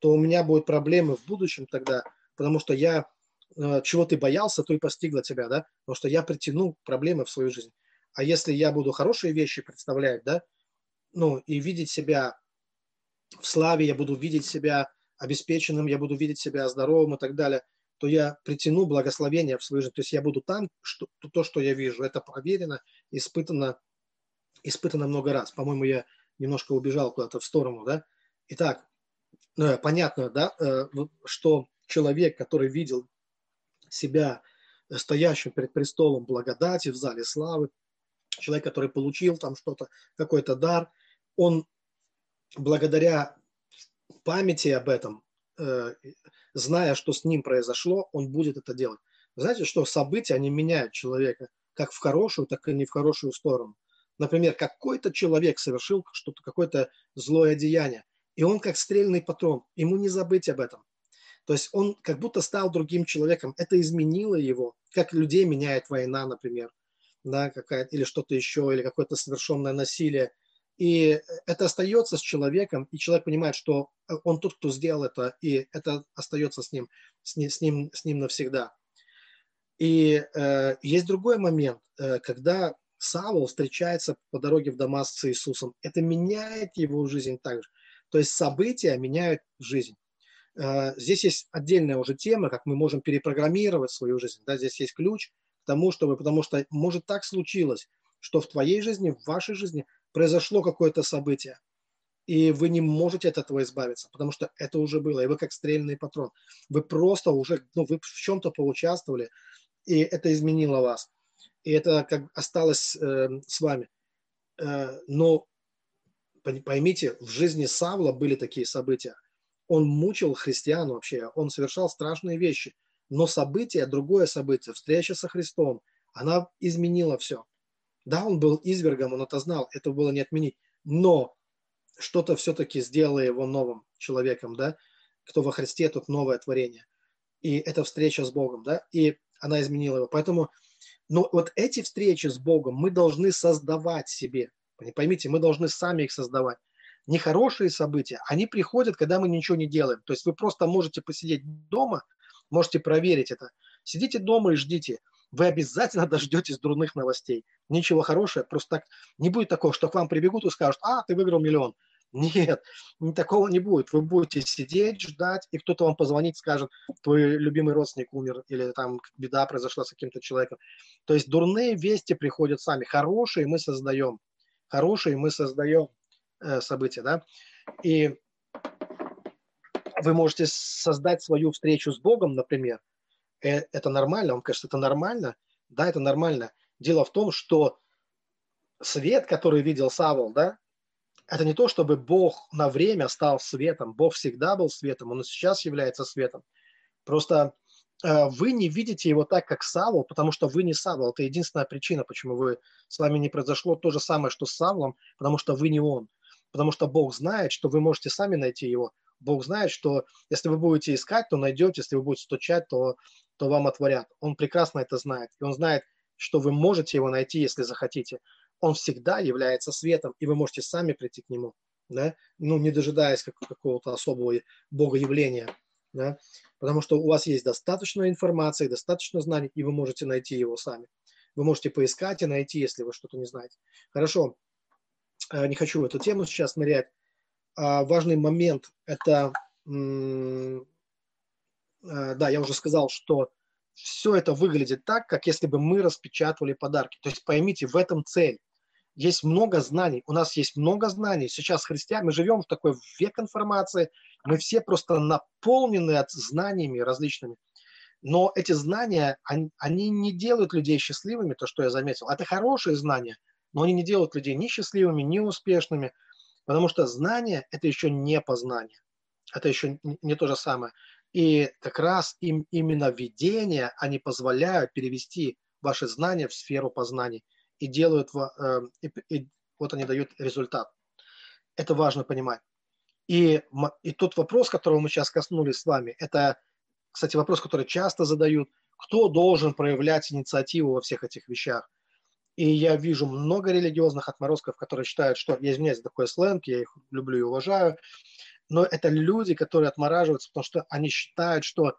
то у меня будут проблемы в будущем тогда, потому что я э, чего ты боялся, то и постигло тебя, да, потому что я притяну проблемы в свою жизнь. А если я буду хорошие вещи представлять, да, ну, и видеть себя в славе, я буду видеть себя обеспеченным, я буду видеть себя здоровым и так далее, то я притяну благословение в свою жизнь. То есть я буду там, что, то, что я вижу. Это проверено, испытано, испытано много раз. По-моему, я немножко убежал куда-то в сторону, да. Итак, ну, понятно, да, э, что человек, который видел себя стоящим перед престолом благодати в зале славы, человек, который получил там что-то, какой-то дар, он благодаря памяти об этом э, зная, что с ним произошло, он будет это делать. знаете, что события, они меняют человека как в хорошую, так и не в хорошую сторону. Например, какой-то человек совершил что-то, какое-то злое деяние, и он как стрельный патрон, ему не забыть об этом. То есть он как будто стал другим человеком, это изменило его, как людей меняет война, например, да, какая или что-то еще, или какое-то совершенное насилие. И это остается с человеком, и человек понимает, что он тот, кто сделал это, и это остается с ним, с ним, с ним, с ним навсегда. И э, есть другой момент, э, когда Савол встречается по дороге в Дамаск с Иисусом, это меняет его жизнь также. То есть события меняют жизнь. Э, здесь есть отдельная уже тема, как мы можем перепрограммировать свою жизнь. Да, здесь есть ключ к тому, чтобы, потому что может так случилось, что в твоей жизни, в вашей жизни произошло какое-то событие, и вы не можете от этого избавиться, потому что это уже было, и вы как стрельный патрон. Вы просто уже, ну, вы в чем-то поучаствовали, и это изменило вас. И это как осталось э, с вами. Э, но поймите, в жизни Савла были такие события. Он мучил христиан вообще, он совершал страшные вещи. Но событие, другое событие, встреча со Христом, она изменила все. Да, он был извергом, он это знал, это было не отменить. Но что-то все-таки сделало его новым человеком, да? Кто во Христе, тот новое творение. И это встреча с Богом, да? И она изменила его. Поэтому, но вот эти встречи с Богом мы должны создавать себе. Поймите, мы должны сами их создавать. Нехорошие события, они приходят, когда мы ничего не делаем. То есть вы просто можете посидеть дома, можете проверить это. Сидите дома и ждите вы обязательно [laughs] дождетесь дурных новостей. Ничего хорошего, просто так не будет такого, что к вам прибегут и скажут, а, ты выиграл миллион. [laughs] Нет, такого не будет. Вы будете сидеть, ждать, и кто-то вам позвонит, скажет, твой любимый родственник умер, или там беда произошла с каким-то человеком. То есть дурные вести приходят сами. Хорошие мы создаем. Хорошие мы создаем э, события, да. И вы можете создать свою встречу с Богом, например, это нормально, он кажется, это нормально, да, это нормально. Дело в том, что свет, который видел Савол, да, это не то, чтобы Бог на время стал светом. Бог всегда был светом, он и сейчас является светом. Просто э, вы не видите его так, как Савол, потому что вы не Савол. Это единственная причина, почему вы, с вами не произошло то же самое, что с Савлом, потому что вы не он. Потому что Бог знает, что вы можете сами найти его. Бог знает, что если вы будете искать, то найдете, если вы будете стучать, то то вам отворят. Он прекрасно это знает. И он знает, что вы можете его найти, если захотите. Он всегда является светом, и вы можете сами прийти к нему, да? ну, не дожидаясь какого-то особого богоявления. Да? потому что у вас есть достаточно информации, достаточно знаний, и вы можете найти его сами. Вы можете поискать и найти, если вы что-то не знаете. Хорошо, э, не хочу в эту тему сейчас нырять. А, важный момент – это, да, я уже сказал, что все это выглядит так, как если бы мы распечатывали подарки. То есть поймите, в этом цель. Есть много знаний, у нас есть много знаний. Сейчас христиане, мы живем в такой век информации, мы все просто наполнены от знаниями различными. Но эти знания, они, они не делают людей счастливыми, то, что я заметил. Это хорошие знания, но они не делают людей ни счастливыми, ни успешными, потому что знание – это еще не познание. Это еще не то же самое. И как раз им именно видения, они позволяют перевести ваши знания в сферу познаний и делают, э, и, и вот они дают результат. Это важно понимать. И, и тот вопрос, которого мы сейчас коснулись с вами, это, кстати, вопрос, который часто задают, кто должен проявлять инициативу во всех этих вещах. И я вижу много религиозных отморозков, которые считают, что, я извиняюсь за такой сленг, я их люблю и уважаю, но это люди, которые отмораживаются, потому что они считают, что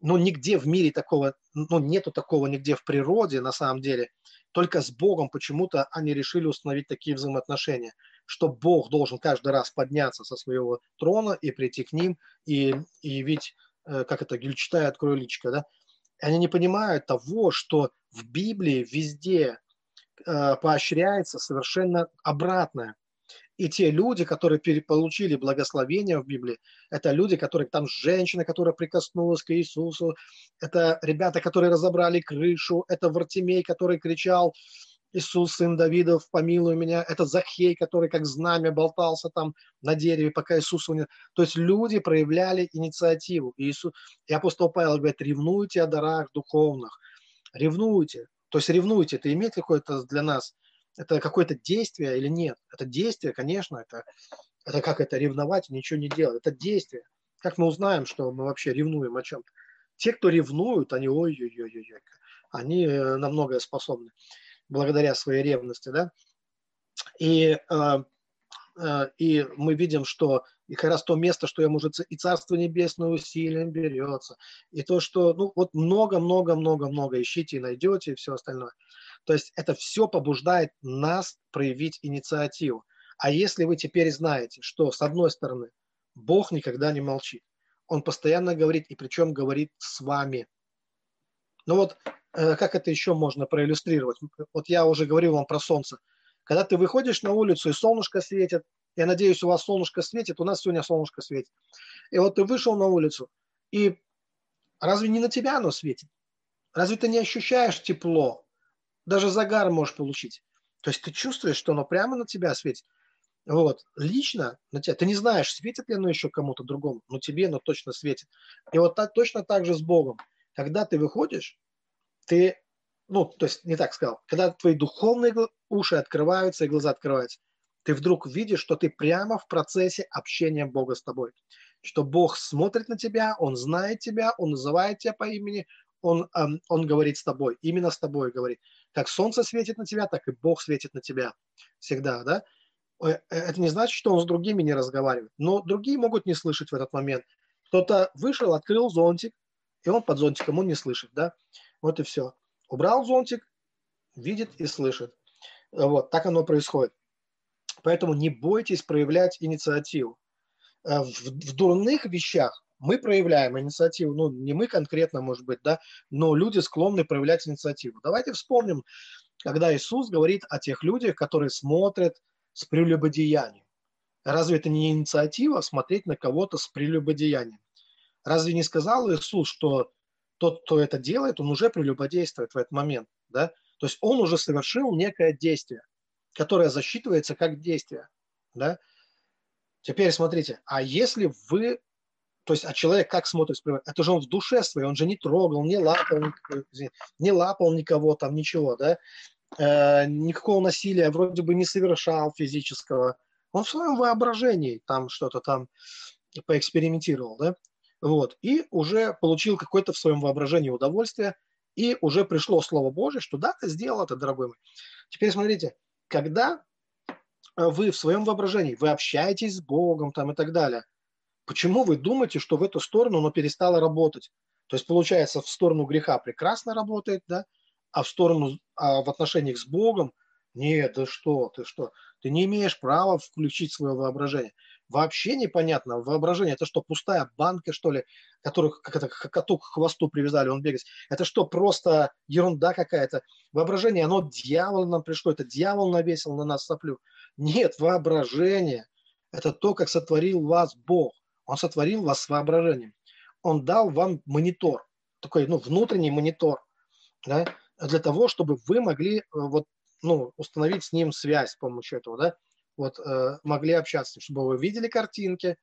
ну, нигде в мире такого, ну, нету такого нигде в природе, на самом деле. Только с Богом почему-то они решили установить такие взаимоотношения, что Бог должен каждый раз подняться со своего трона и прийти к ним и, и явить, э, как это, Гюльчатай, открой личко, да? Они не понимают того, что в Библии везде э, поощряется совершенно обратное. И те люди, которые получили благословение в Библии, это люди, которые там женщина, которая прикоснулась к Иисусу, это ребята, которые разобрали крышу, это Вартимей, который кричал, Иисус, сын Давидов, помилуй меня. Это Захей, который как знамя болтался там на дереве, пока Иисус... Не... То есть люди проявляли инициативу. И, Иисус... и апостол Павел говорит, ревнуйте о дарах духовных. Ревнуйте. То есть ревнуйте. Это имеет какое-то для нас это какое-то действие или нет? Это действие, конечно, это, это как это ревновать и ничего не делать. Это действие. Как мы узнаем, что мы вообще ревнуем о чем-то? Те, кто ревнуют, они ой-ой-ой-ой, они э, на многое способны благодаря своей ревности, да. И, э, и мы видим, что и как раз то место, что я, может, и Царство Небесное усилием берется, и то, что, ну, вот много-много-много-много ищите и найдете, и все остальное – то есть это все побуждает нас проявить инициативу. А если вы теперь знаете, что с одной стороны Бог никогда не молчит, Он постоянно говорит, и причем говорит с вами. Ну вот э, как это еще можно проиллюстрировать? Вот я уже говорил вам про солнце. Когда ты выходишь на улицу и солнышко светит, я надеюсь, у вас солнышко светит, у нас сегодня солнышко светит. И вот ты вышел на улицу, и разве не на тебя оно светит? Разве ты не ощущаешь тепло? даже загар можешь получить. То есть ты чувствуешь, что оно прямо на тебя светит. Вот. Лично на тебя. Ты не знаешь, светит ли оно еще кому-то другому, но тебе оно точно светит. И вот так, точно так же с Богом. Когда ты выходишь, ты, ну, то есть не так сказал, когда твои духовные уши открываются и глаза открываются, ты вдруг видишь, что ты прямо в процессе общения Бога с тобой. Что Бог смотрит на тебя, Он знает тебя, Он называет тебя по имени, Он, эм, он говорит с тобой, именно с тобой говорит. Как солнце светит на тебя, так и Бог светит на тебя всегда, да? Э, это не значит, что он с другими не разговаривает, но другие могут не слышать в этот момент. Кто-то вышел, открыл зонтик, и он под зонтиком, он не слышит, да? Вот и все. Убрал зонтик, видит и слышит. Вот, так оно происходит. Поэтому не бойтесь проявлять инициативу. Э, в, в дурных вещах мы проявляем инициативу, ну, не мы конкретно, может быть, да, но люди склонны проявлять инициативу. Давайте вспомним, когда Иисус говорит о тех людях, которые смотрят с прелюбодеянием. Разве это не инициатива смотреть на кого-то с прелюбодеянием? Разве не сказал Иисус, что тот, кто это делает, он уже прелюбодействует в этот момент, да? То есть он уже совершил некое действие, которое засчитывается как действие, да? Теперь смотрите, а если вы то есть, а человек как смотрит? Это же он в душе своей, он же не трогал, не лапал, не лапал никого там, ничего, да? Э, никакого насилия вроде бы не совершал физического. Он в своем воображении там что-то там поэкспериментировал, да? Вот. И уже получил какое-то в своем воображении удовольствие, и уже пришло Слово Божье, что да, ты сделал это, дорогой мой. Теперь смотрите, когда вы в своем воображении, вы общаетесь с Богом там и так далее – почему вы думаете, что в эту сторону оно перестало работать? То есть, получается, в сторону греха прекрасно работает, да, а в сторону, а в отношениях с Богом, нет, да что, ты что, ты не имеешь права включить свое воображение. Вообще непонятно, воображение, это что, пустая банка, что ли, которых как это, коту к хвосту привязали, он бегает. Это что, просто ерунда какая-то? Воображение, оно дьявол нам пришло, это дьявол навесил на нас соплю. Нет, воображение – это то, как сотворил вас Бог. Он сотворил вас с воображением. Он дал вам монитор, такой ну, внутренний монитор, да, для того, чтобы вы могли э, вот, ну, установить с ним связь с помощью этого, да, вот, э, могли общаться, чтобы вы видели картинки,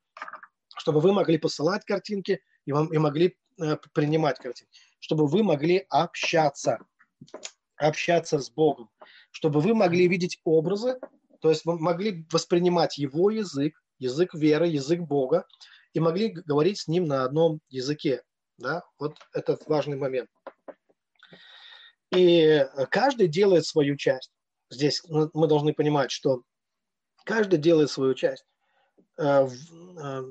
чтобы вы могли посылать картинки и, вам, и могли э, принимать картинки, чтобы вы могли общаться, общаться с Богом, чтобы вы могли видеть образы, то есть вы могли воспринимать Его язык, язык веры, язык Бога, и могли говорить с Ним на одном языке. Да? Вот этот важный момент. И каждый делает свою часть. Здесь мы должны понимать, что каждый делает свою часть. Э, э,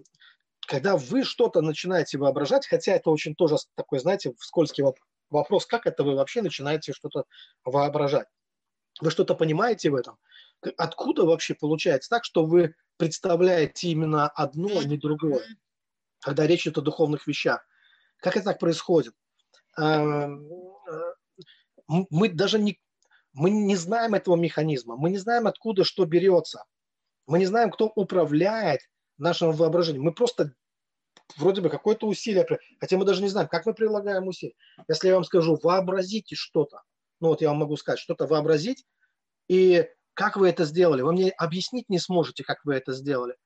когда вы что-то начинаете воображать, хотя это очень тоже такой, знаете, скользкий вопрос, как это вы вообще начинаете что-то воображать? Вы что-то понимаете в этом? Откуда вообще получается так, что вы представляете именно одно, а не другое, когда речь идет о духовных вещах? Как это так происходит? Э, мы даже не, мы не знаем этого механизма, мы не знаем, откуда что берется. Мы не знаем, кто управляет нашим воображением. Мы просто вроде бы какое-то усилие, хотя мы даже не знаем, как мы прилагаем усилия. Если я вам скажу, вообразите что-то, ну вот я вам могу сказать, что-то вообразить, и как вы это сделали? Вы мне объяснить не сможете, как вы это сделали.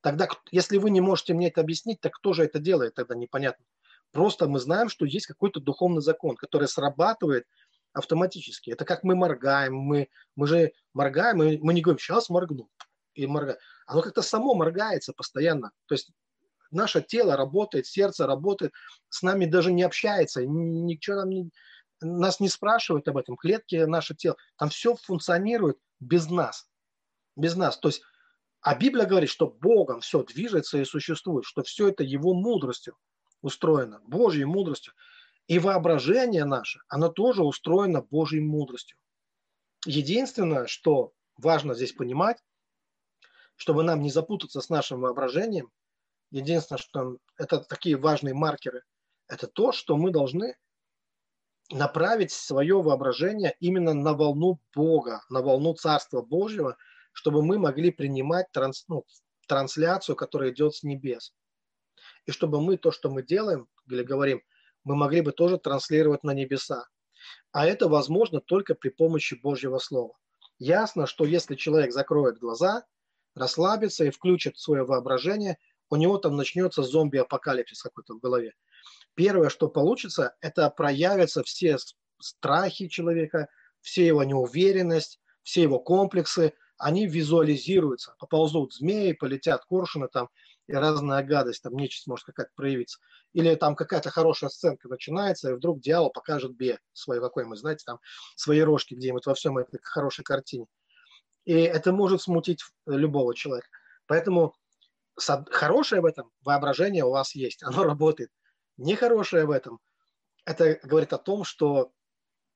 Тогда, если вы не можете мне это объяснить, так кто же это делает, тогда непонятно. Просто мы знаем, что есть какой-то духовный закон, который срабатывает автоматически. Это как мы моргаем, мы, мы же моргаем, мы, мы не говорим, сейчас моргну и моргаем. Оно как-то само моргается постоянно. То есть наше тело работает, сердце работает, с нами даже не общается, ничего нам не, нас не спрашивают об этом, клетки наше тело, там все функционирует без нас, без нас. То есть, а Библия говорит, что Богом все движется и существует, что все это Его мудростью устроено, Божьей мудростью. И воображение наше, оно тоже устроено Божьей мудростью. Единственное, что важно здесь понимать, чтобы нам не запутаться с нашим воображением, единственное, что это такие важные маркеры, это то, что мы должны направить свое воображение именно на волну Бога, на волну Царства Божьего, чтобы мы могли принимать транс, ну, трансляцию, которая идет с небес. И чтобы мы то, что мы делаем или говорим, мы могли бы тоже транслировать на небеса. А это возможно только при помощи Божьего Слова. Ясно, что если человек закроет глаза, расслабится и включит свое воображение, у него там начнется зомби-апокалипсис какой-то в голове. Первое, что получится, это проявятся все страхи человека, все его неуверенность, все его комплексы, они визуализируются, поползут змеи, полетят коршуны там, и разная гадость, там нечисть может какая-то проявиться. Или там какая-то хорошая сценка начинается, и вдруг дьявол покажет бе свой какой мы, знаете, там свои рожки где-нибудь во всем этой хорошей картине. И это может смутить любого человека. Поэтому хорошее в этом воображение у вас есть, оно [laughs] работает нехорошее в этом, это говорит о том, что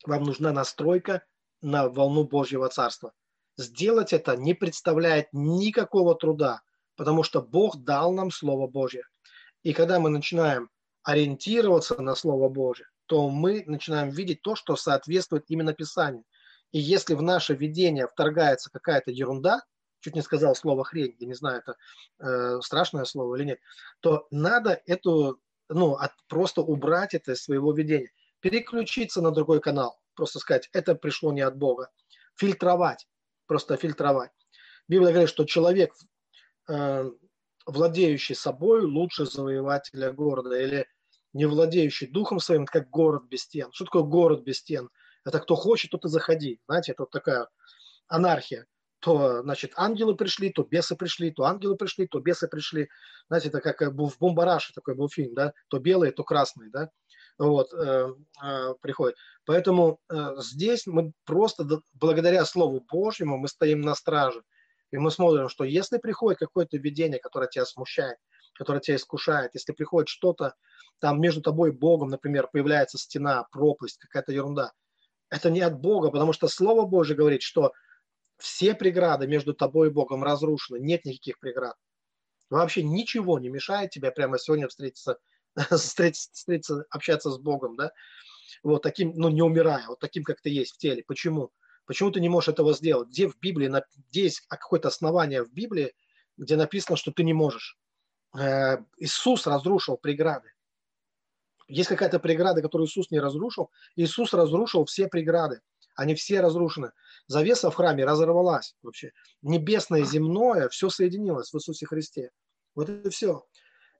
вам нужна настройка на волну Божьего Царства. Сделать это не представляет никакого труда, потому что Бог дал нам Слово Божье. И когда мы начинаем ориентироваться на Слово Божье, то мы начинаем видеть то, что соответствует именно Писанию. И если в наше видение вторгается какая-то ерунда, чуть не сказал слово хрень, я не знаю, это э, страшное слово или нет, то надо эту ну, от, просто убрать это из своего видения, переключиться на другой канал, просто сказать, это пришло не от Бога, фильтровать, просто фильтровать. Библия говорит, что человек, э, владеющий собой, лучше завоевателя города, или не владеющий духом своим, как город без стен. Что такое город без стен? Это кто хочет, тот и заходи. Знаете, это вот такая анархия то, значит, ангелы пришли, то бесы пришли, то ангелы пришли, то бесы пришли. Знаете, это как в Бомбараше такой был фильм, да, то белые, то красные, да, вот, э, э, приходит. Поэтому э, здесь мы просто благодаря Слову Божьему мы стоим на страже. И мы смотрим, что если приходит какое-то видение, которое тебя смущает, которая тебя искушает, если приходит что-то, там между тобой и Богом, например, появляется стена, пропасть, какая-то ерунда, это не от Бога, потому что Слово Божье говорит, что все преграды между тобой и Богом разрушены, нет никаких преград. Вообще ничего не мешает тебе прямо сегодня встретиться, [laughs] встретиться, встретиться общаться с Богом, да, вот таким, ну, не умирая, вот таким, как ты есть в теле. Почему? Почему ты не можешь этого сделать? Где в Библии, где есть какое-то основание в Библии, где написано, что ты не можешь? Э, Иисус разрушил преграды. Есть какая-то преграда, которую Иисус не разрушил. Иисус разрушил все преграды. Они все разрушены. Завеса в храме разорвалась вообще. Небесное, земное, все соединилось в Иисусе Христе. Вот это все.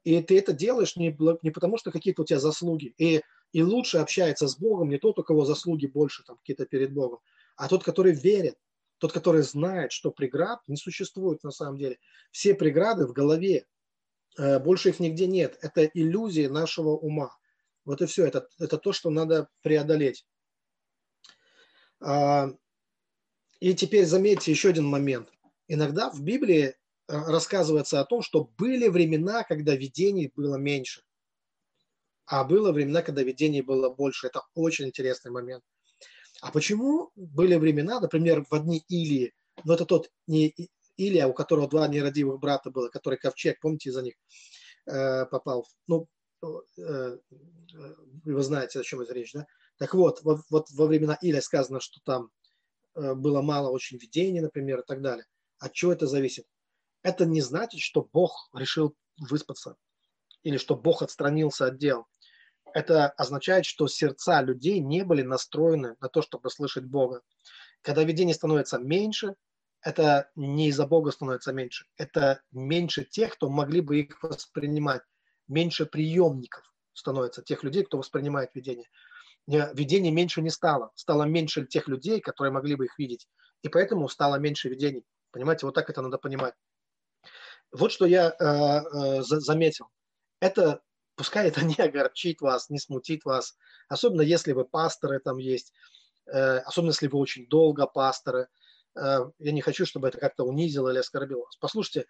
И ты это делаешь не, не потому, что какие-то у тебя заслуги. И, и лучше общается с Богом не тот, у кого заслуги больше там какие-то перед Богом, а тот, который верит, тот, который знает, что преград не существует на самом деле. Все преграды в голове, э, больше их нигде нет. Это иллюзии нашего ума. Вот и все. Это, это то, что надо преодолеть. А, и теперь заметьте еще один момент. Иногда в Библии э, рассказывается о том, что были времена, когда видений было меньше, а было времена, когда видений было больше. Это очень интересный момент. А почему были времена, например, в одни Илии, но это тот не Илия, у которого два нерадивых брата было, который ковчег, помните, за них э, попал. Ну, вы знаете, о чем это речь, да? Так вот, вот, вот во времена Иля сказано, что там э, было мало очень видений, например, и так далее. От чего это зависит? Это не значит, что Бог решил выспаться или что Бог отстранился от дел. Это означает, что сердца людей не были настроены на то, чтобы слышать Бога. Когда видений становится меньше, это не из-за Бога становится меньше, это меньше тех, кто могли бы их воспринимать, меньше приемников становится тех людей, кто воспринимает видение видений меньше не стало. Стало меньше тех людей, которые могли бы их видеть. И поэтому стало меньше видений. Понимаете, вот так это надо понимать. Вот что я э, э, заметил. Это, пускай это [laughs] не огорчит вас, не смутит вас, особенно если вы пасторы там есть, э, особенно если вы очень долго пасторы. Э, я не хочу, чтобы это как-то унизило или оскорбило вас. Послушайте,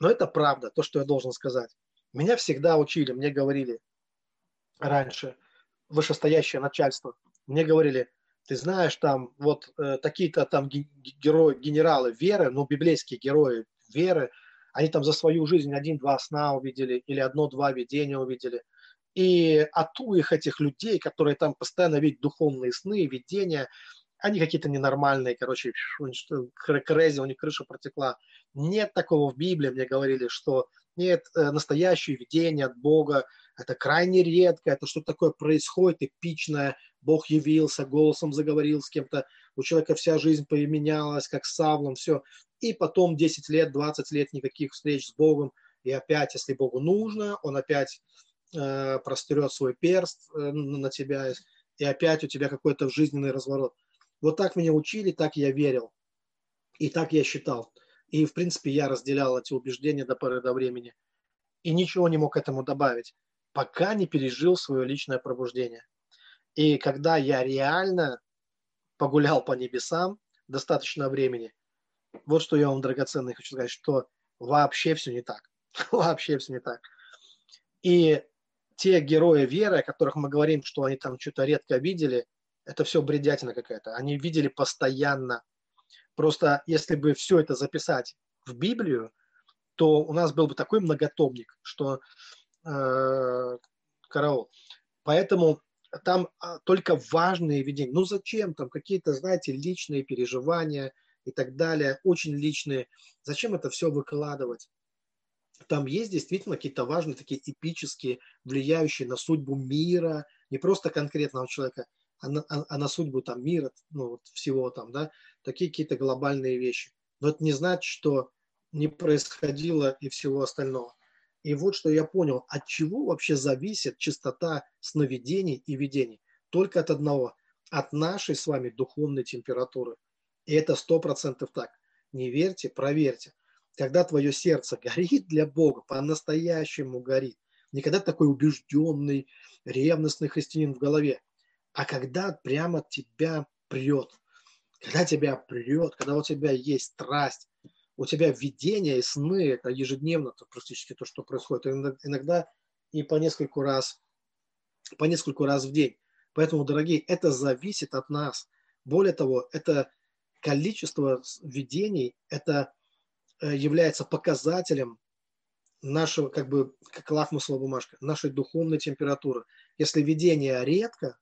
но это правда, то, что я должен сказать. Меня всегда учили, мне говорили раньше – вышестоящее начальство. Мне говорили, ты знаешь, там вот э, такие-то там герои, генералы веры, ну, библейские герои веры, они там за свою жизнь один-два сна увидели или одно-два видения увидели. И от их этих людей, которые там постоянно видят духовные сны, видения, они какие-то ненормальные, короче, крэзи, у них крыша протекла. Нет такого в Библии, мне говорили, что нет, э, настоящее видение от Бога, это крайне редко, это что-то такое происходит, эпичное, Бог явился, голосом заговорил с кем-то, у человека вся жизнь поменялась, как с Савлом, все. И потом 10 лет, 20 лет никаких встреч с Богом, и опять, если Богу нужно, он опять э, простерет свой перст э, на тебя, и опять у тебя какой-то жизненный разворот. Вот так меня учили, так я верил, и так я считал. И, в принципе, я разделял эти убеждения до поры до времени. И ничего не мог к этому добавить пока не пережил свое личное пробуждение. И когда я реально погулял по небесам достаточно времени, вот что я вам драгоценный хочу сказать, что вообще все не так. [laughs] вообще все не так. И те герои веры, о которых мы говорим, что они там что-то редко видели, это все бредятина какая-то. Они видели постоянно. Просто если бы все это записать в Библию, то у нас был бы такой многотомник, что э, караул. Поэтому там а, только важные видения. Ну зачем там какие-то, знаете, личные переживания и так далее, очень личные. Зачем это все выкладывать? Там есть действительно какие-то важные, такие эпические, влияющие на судьбу мира, не просто конкретного человека, а на, а, а на судьбу там мира, ну вот всего там, да, такие какие-то глобальные вещи. Но это не значит, что не происходило и всего остального. И вот что я понял, от чего вообще зависит частота сновидений и видений? Только от одного, от нашей с вами духовной температуры. И это сто процентов так. Не верьте, проверьте. Когда твое сердце [laughs] горит для Бога, по-настоящему горит, не когда такой убежденный, ревностный христианин в голове, а когда прямо тебя прет, когда тебя прет, когда у тебя есть страсть, у тебя видение и сны, это ежедневно то, практически то, что происходит. Иногда и по нескольку раз, по нескольку раз в день. Поэтому, дорогие, это зависит от нас. Более того, это количество видений, это э, является показателем нашего, как бы, как лакмусовая бумажка, нашей духовной температуры. Если видение редко,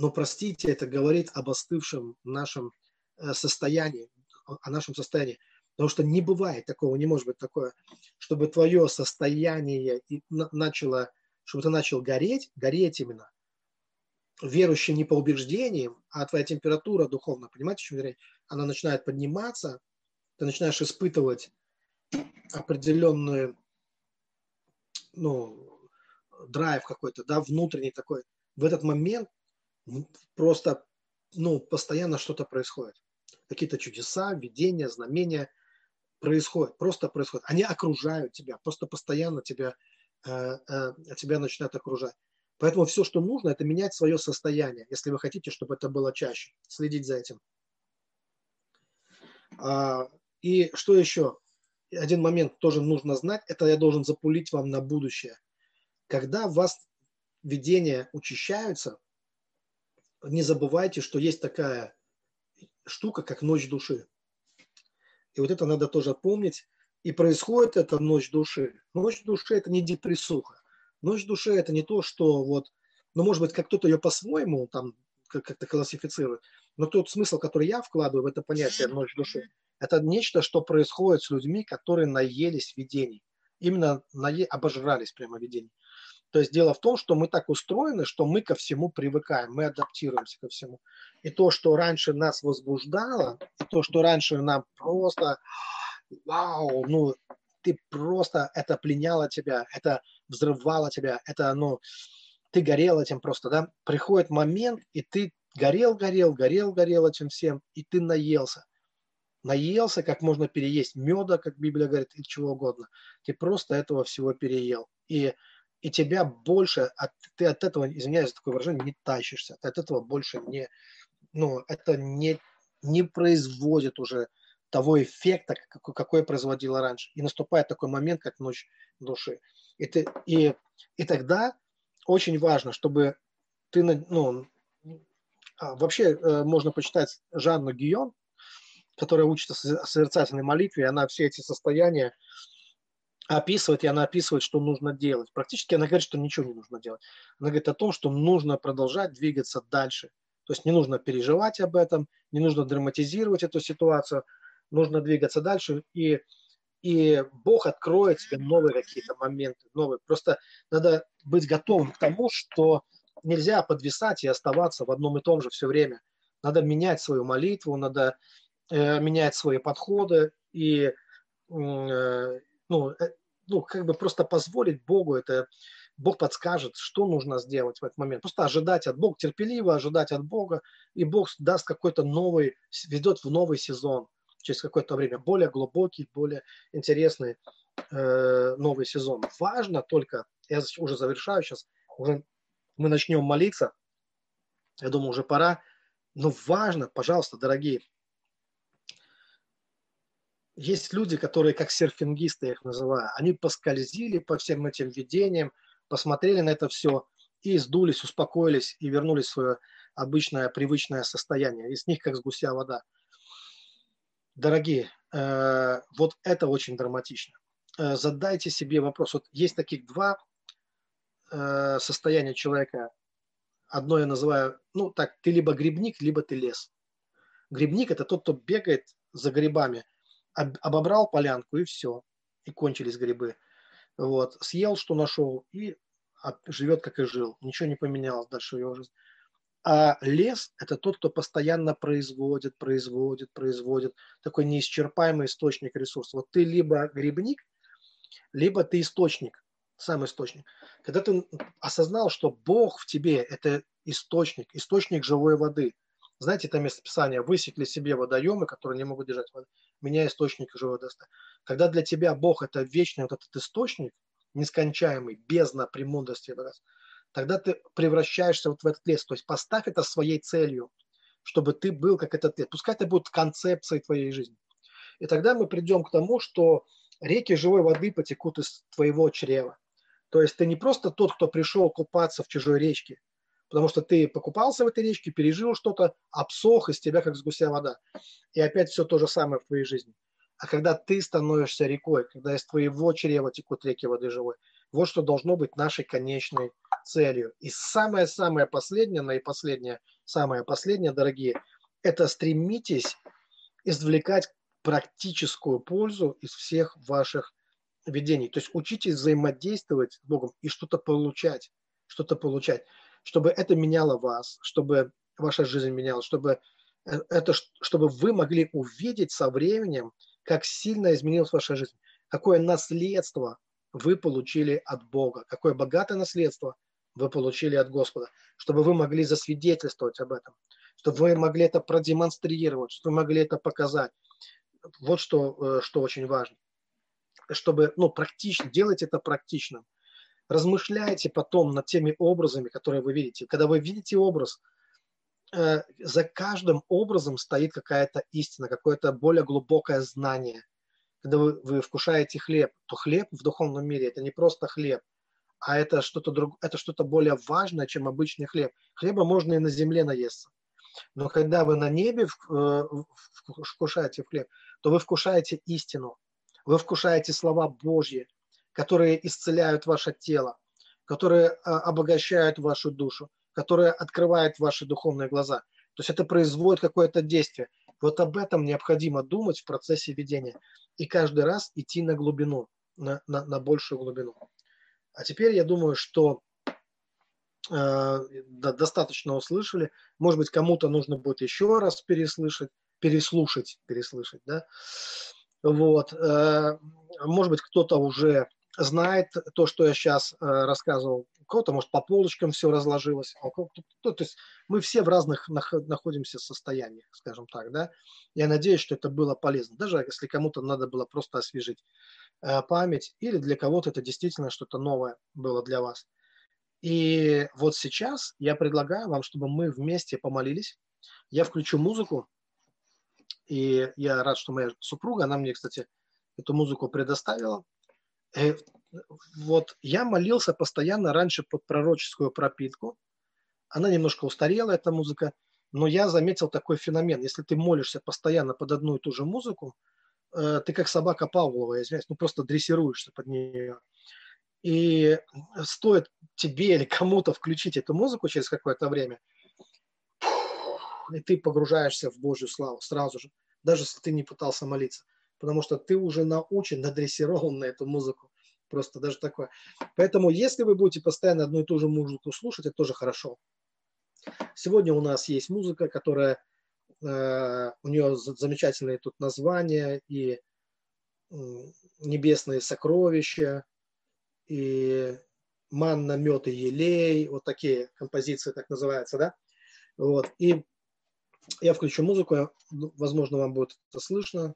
но, простите, это говорит об остывшем нашем э, состоянии, о нашем состоянии. Потому что не бывает такого, не может быть такое, чтобы твое состояние начало, чтобы ты начал гореть, гореть именно, верующий не по убеждениям, а твоя температура духовная, понимаете, чем Она начинает подниматься, ты начинаешь испытывать определенную, ну, драйв какой-то, да, внутренний такой. В этот момент просто, ну, постоянно что-то происходит. Какие-то чудеса, видения, знамения – происходит, просто происходит. Они окружают тебя, просто постоянно тебя, э, э, тебя начинают окружать. Поэтому все, что нужно, это менять свое состояние, если вы хотите, чтобы это было чаще. Следить за этим. А, и что еще? Один момент тоже нужно знать, это я должен запулить вам на будущее. Когда у вас видения учащаются, не забывайте, что есть такая штука, как ночь души. И вот это надо тоже помнить. И происходит это ночь души. Ночь души – это не депрессуха. Ночь души – это не то, что вот, ну, может быть, как кто-то ее по-своему там как-то классифицирует, но тот смысл, который я вкладываю в это понятие ночь души, это нечто, что происходит с людьми, которые наелись видений. Именно нае... обожрались прямо видений. То есть дело в том, что мы так устроены, что мы ко всему привыкаем, мы адаптируемся ко всему. И то, что раньше нас возбуждало, и то, что раньше нам просто, вау, ну, ты просто, это пленяло тебя, это взрывало тебя, это, ну, ты горел этим просто, да, приходит момент, и ты горел, горел, горел, горел этим всем, и ты наелся. Наелся, как можно переесть меда, как Библия говорит, и чего угодно. Ты просто этого всего переел. И и тебя больше, от, ты от этого, извиняюсь за такое выражение, не тащишься, ты от этого больше не, ну, это не, не производит уже того эффекта, какой, какой производила раньше. И наступает такой момент, как ночь души. И, ты, и, и тогда очень важно, чтобы ты, ну, а, вообще э, можно почитать Жанну Гион, которая учится созерцательной молитве, она все эти состояния описывает, и она описывает, что нужно делать. Практически она говорит, что ничего не нужно делать. Она говорит о том, что нужно продолжать двигаться дальше. То есть не нужно переживать об этом, не нужно драматизировать эту ситуацию, нужно двигаться дальше, и, и Бог откроет тебе новые какие-то моменты, новые. Просто надо быть готовым к тому, что нельзя подвисать и оставаться в одном и том же все время. Надо менять свою молитву, надо э, менять свои подходы и э, ну, э, ну, как бы просто позволить Богу это, Бог подскажет, что нужно сделать в этот момент. Просто ожидать от Бога, терпеливо ожидать от Бога, и Бог даст какой-то новый, ведет в новый сезон через какое-то время, более глубокий, более интересный э, новый сезон. Важно только, я уже завершаю сейчас, уже мы начнем молиться, я думаю, уже пора, но важно, пожалуйста, дорогие, есть люди, которые как серфингисты, я их называю, они поскользили по всем этим видениям, посмотрели на это все и сдулись, успокоились и вернулись в свое обычное, привычное состояние. И с них как с гуся вода. Дорогие, э, вот это очень драматично. Э, задайте себе вопрос. Вот есть таких два э, состояния человека. Одно я называю, ну так, ты либо грибник, либо ты лес. Грибник – это тот, кто бегает за грибами – обобрал полянку и все, и кончились грибы. Вот, съел, что нашел, и живет, как и жил. Ничего не поменялось дальше в его жизни. А лес – это тот, кто постоянно производит, производит, производит. Такой неисчерпаемый источник ресурсов. Вот ты либо грибник, либо ты источник, сам источник. Когда ты осознал, что Бог в тебе – это источник, источник живой воды. Знаете, это местописание, высекли себе водоемы, которые не могут держать воду меня источник живой доста. Когда для тебя Бог это вечный вот этот источник, нескончаемый, бездна премудрости, тогда ты превращаешься вот в этот лес. То есть поставь это своей целью, чтобы ты был как этот лес. Пускай это будет концепцией твоей жизни. И тогда мы придем к тому, что реки живой воды потекут из твоего чрева. То есть ты не просто тот, кто пришел купаться в чужой речке, потому что ты покупался в этой речке, пережил что-то, обсох из тебя, как с гуся вода. И опять все то же самое в твоей жизни. А когда ты становишься рекой, когда из твоего чрева текут реки воды живой, вот что должно быть нашей конечной целью. И самое-самое последнее, наипоследнее, самое последнее, дорогие, это стремитесь извлекать практическую пользу из всех ваших видений. То есть учитесь взаимодействовать с Богом и что-то получать, что-то получать, чтобы это меняло вас, чтобы ваша жизнь менялась, чтобы э, это, чтобы вы могли увидеть со временем, как сильно изменилась ваша жизнь, какое наследство вы получили от Бога, какое богатое наследство вы получили от Господа, чтобы вы могли засвидетельствовать об этом, чтобы вы могли это продемонстрировать, чтобы вы могли это показать. Вот что, э, что очень важно. Чтобы, ну, практично, делать это практичным. Размышляйте потом над теми образами, которые вы видите. Когда вы видите образ, э, за каждым образом стоит какая-то истина, какое-то более глубокое знание. Когда вы, вы вкушаете хлеб, то хлеб в духовном мире это не просто хлеб, а это что-то друг, это что-то более важное, чем обычный хлеб. Хлеба можно и на земле наесться. Но когда вы на небе э, вкушаете хлеб, то вы вкушаете истину, вы вкушаете слова Божьи, которые исцеляют ваше тело, которые а, обогащают вашу душу, которые открывают ваши духовные глаза. То есть это производит какое-то действие. Вот об этом необходимо думать в процессе ведения. И каждый раз идти на глубину, на, на, на большую глубину. А теперь я думаю, что э, достаточно услышали. Может быть, кому-то нужно будет еще раз переслышать, переслушать, переслышать, да. Вот. Э, может быть, кто-то уже знает то, что я сейчас э, рассказывал. У кого-то, может, по полочкам все разложилось. А у кого-то, то, то есть мы все в разных находимся состояниях, скажем так, да. Я надеюсь, что это было полезно. Даже если кому-то надо было просто освежить э, память, или для кого-то это действительно что-то новое было для вас. И вот сейчас я предлагаю вам, чтобы мы вместе помолились. Я включу музыку, и я рад, что моя супруга, она мне, кстати, эту музыку предоставила. Э, вот я молился постоянно раньше под пророческую пропитку. Она немножко устарела, эта музыка, но я заметил такой феномен. Если ты молишься постоянно под одну и ту же музыку, э, ты как собака Павлова, извиняюсь, ну просто дрессируешься под нее. И стоит тебе или кому-то включить эту музыку через какое-то время, и ты погружаешься в Божью славу сразу же, даже если ты не пытался молиться, потому что ты уже научен, надрессирован на эту музыку. Просто даже такое. Поэтому, если вы будете постоянно одну и ту же музыку слушать, это тоже хорошо. Сегодня у нас есть музыка, которая э, у нее замечательные тут названия и небесные сокровища, и манна, мед и елей, вот такие композиции так называются, да? Вот. И я включу музыку, ну, возможно, вам будет это слышно.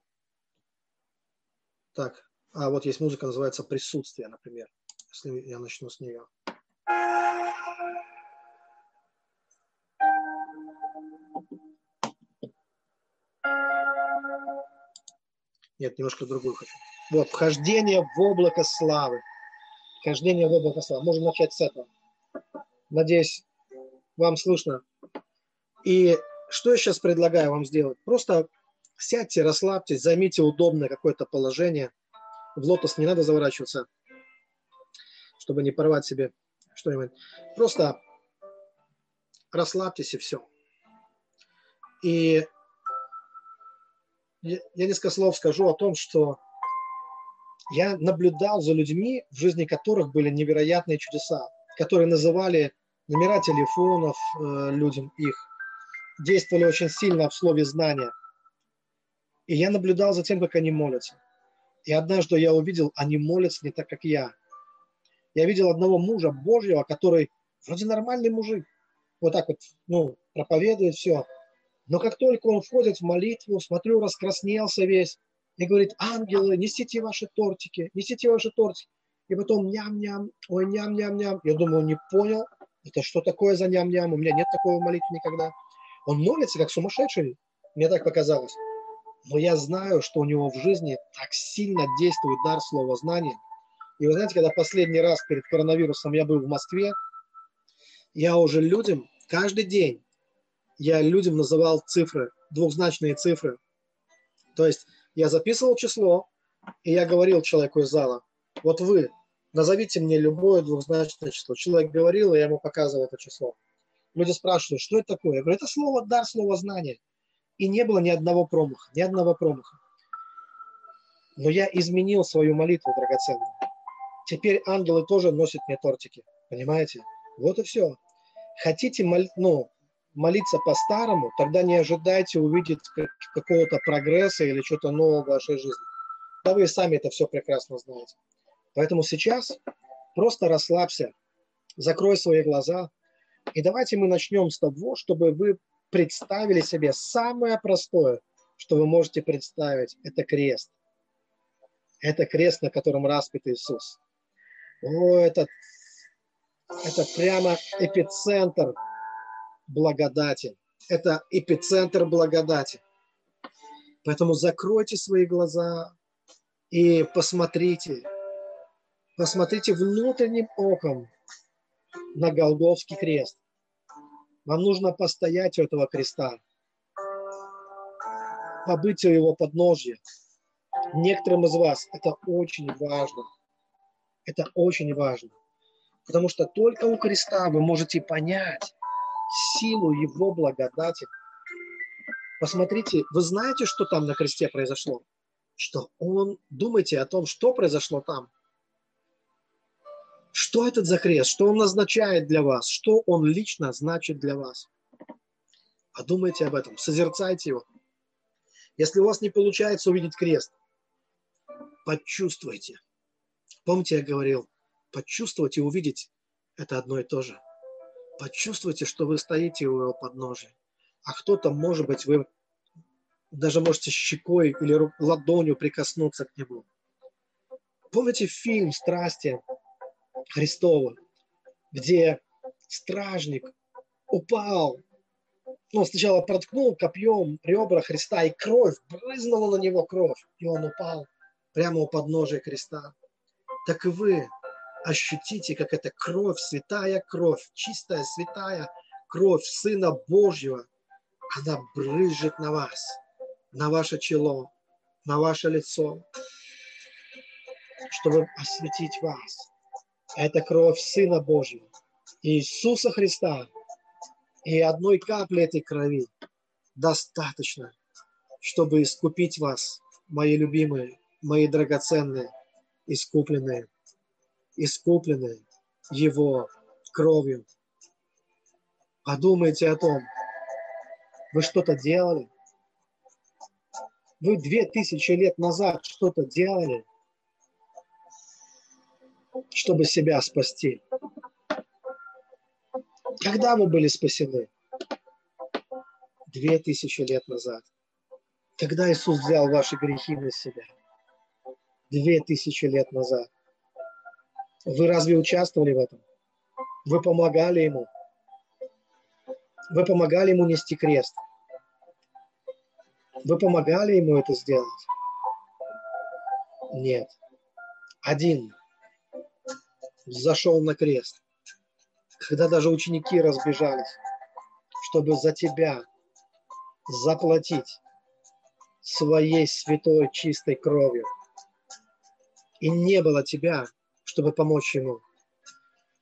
Так, а вот есть музыка, называется «Присутствие», например, если я начну с нее. Нет, немножко другую хочу. Вот, вхождение в облако славы. Хождение в облако славы. Можем начать с этого. Надеюсь, вам слышно. И что я сейчас предлагаю вам сделать? Просто сядьте, расслабьтесь, займите удобное какое-то положение. В лотос не надо заворачиваться, чтобы не порвать себе что-нибудь. Просто расслабьтесь и все. И я несколько слов скажу о том, что я наблюдал за людьми, в жизни которых были невероятные чудеса, которые называли номера телефонов э, людям их, действовали очень сильно в слове знания. И я наблюдал за тем, как они молятся. И однажды я увидел, они молятся не так, как я. Я видел одного мужа Божьего, который вроде нормальный мужик, вот так вот, ну, проповедует все. Но как только он входит в молитву, смотрю, раскраснелся весь, и говорит, ангелы, несите ваши тортики, несите ваши тортики. И потом ням-ням, ой, ням-ням-ням. Я думаю, не понял, это что такое за ням-ням, у меня нет такого молитвы никогда. Он молится, как сумасшедший, мне так показалось. Но я знаю, что у него в жизни так сильно действует дар слова знания. И вы знаете, когда последний раз перед коронавирусом я был в Москве, я уже людям каждый день, я людям называл цифры, двухзначные цифры. То есть я записывал число, и я говорил человеку из зала, вот вы назовите мне любое двухзначное число. Человек говорил, и я ему показывал это число. Люди спрашивают, что это такое? Я говорю, это слово дар, слово знание. И не было ни одного промаха, ни одного промаха. Но я изменил свою молитву драгоценную. Теперь ангелы тоже носят мне тортики. Понимаете? Вот и все. Хотите мол, ну, молиться по-старому, тогда не ожидайте увидеть какого-то прогресса или что-то нового в вашей жизни. Да вы сами это все прекрасно знаете. Поэтому сейчас просто расслабься, закрой свои глаза, и давайте мы начнем с того, чтобы вы представили себе самое простое, что вы можете представить, это крест. Это крест, на котором распят Иисус. О, это, это прямо эпицентр благодати. Это эпицентр благодати. Поэтому закройте свои глаза и посмотрите, посмотрите внутренним оком на Голговский крест. Вам нужно постоять у этого креста, побыть у его подножья. Некоторым из вас это очень важно. Это очень важно. Потому что только у креста вы можете понять силу его благодати. Посмотрите, вы знаете, что там на кресте произошло? Что он, думайте о том, что произошло там – что этот за крест? Что он назначает для вас? Что он лично значит для вас? Подумайте об этом, созерцайте его. Если у вас не получается увидеть крест, почувствуйте. Помните, я говорил, почувствовать и увидеть – это одно и то же. Почувствуйте, что вы стоите у его подножия. А кто-то, может быть, вы даже можете щекой или ладонью прикоснуться к нему. Помните фильм «Страсти»? Христова, где стражник упал, ну, сначала проткнул копьем ребра Христа, и кровь, брызнула на него кровь, и он упал прямо у подножия креста. Так и вы ощутите, как эта кровь, святая кровь, чистая, святая кровь Сына Божьего, она брызжет на вас, на ваше чело, на ваше лицо, чтобы осветить вас это кровь Сына Божьего, Иисуса Христа. И одной капли этой крови достаточно, чтобы искупить вас, мои любимые, мои драгоценные, искупленные, искупленные Его кровью. Подумайте о том, вы что-то делали? Вы две тысячи лет назад что-то делали – чтобы себя спасти. Когда вы были спасены? Две тысячи лет назад. Когда Иисус взял ваши грехи на себя? Две тысячи лет назад. Вы разве участвовали в этом? Вы помогали Ему? Вы помогали Ему нести крест? Вы помогали Ему это сделать? Нет. Один зашел на крест, когда даже ученики разбежались, чтобы за тебя заплатить своей святой чистой кровью. И не было тебя, чтобы помочь ему.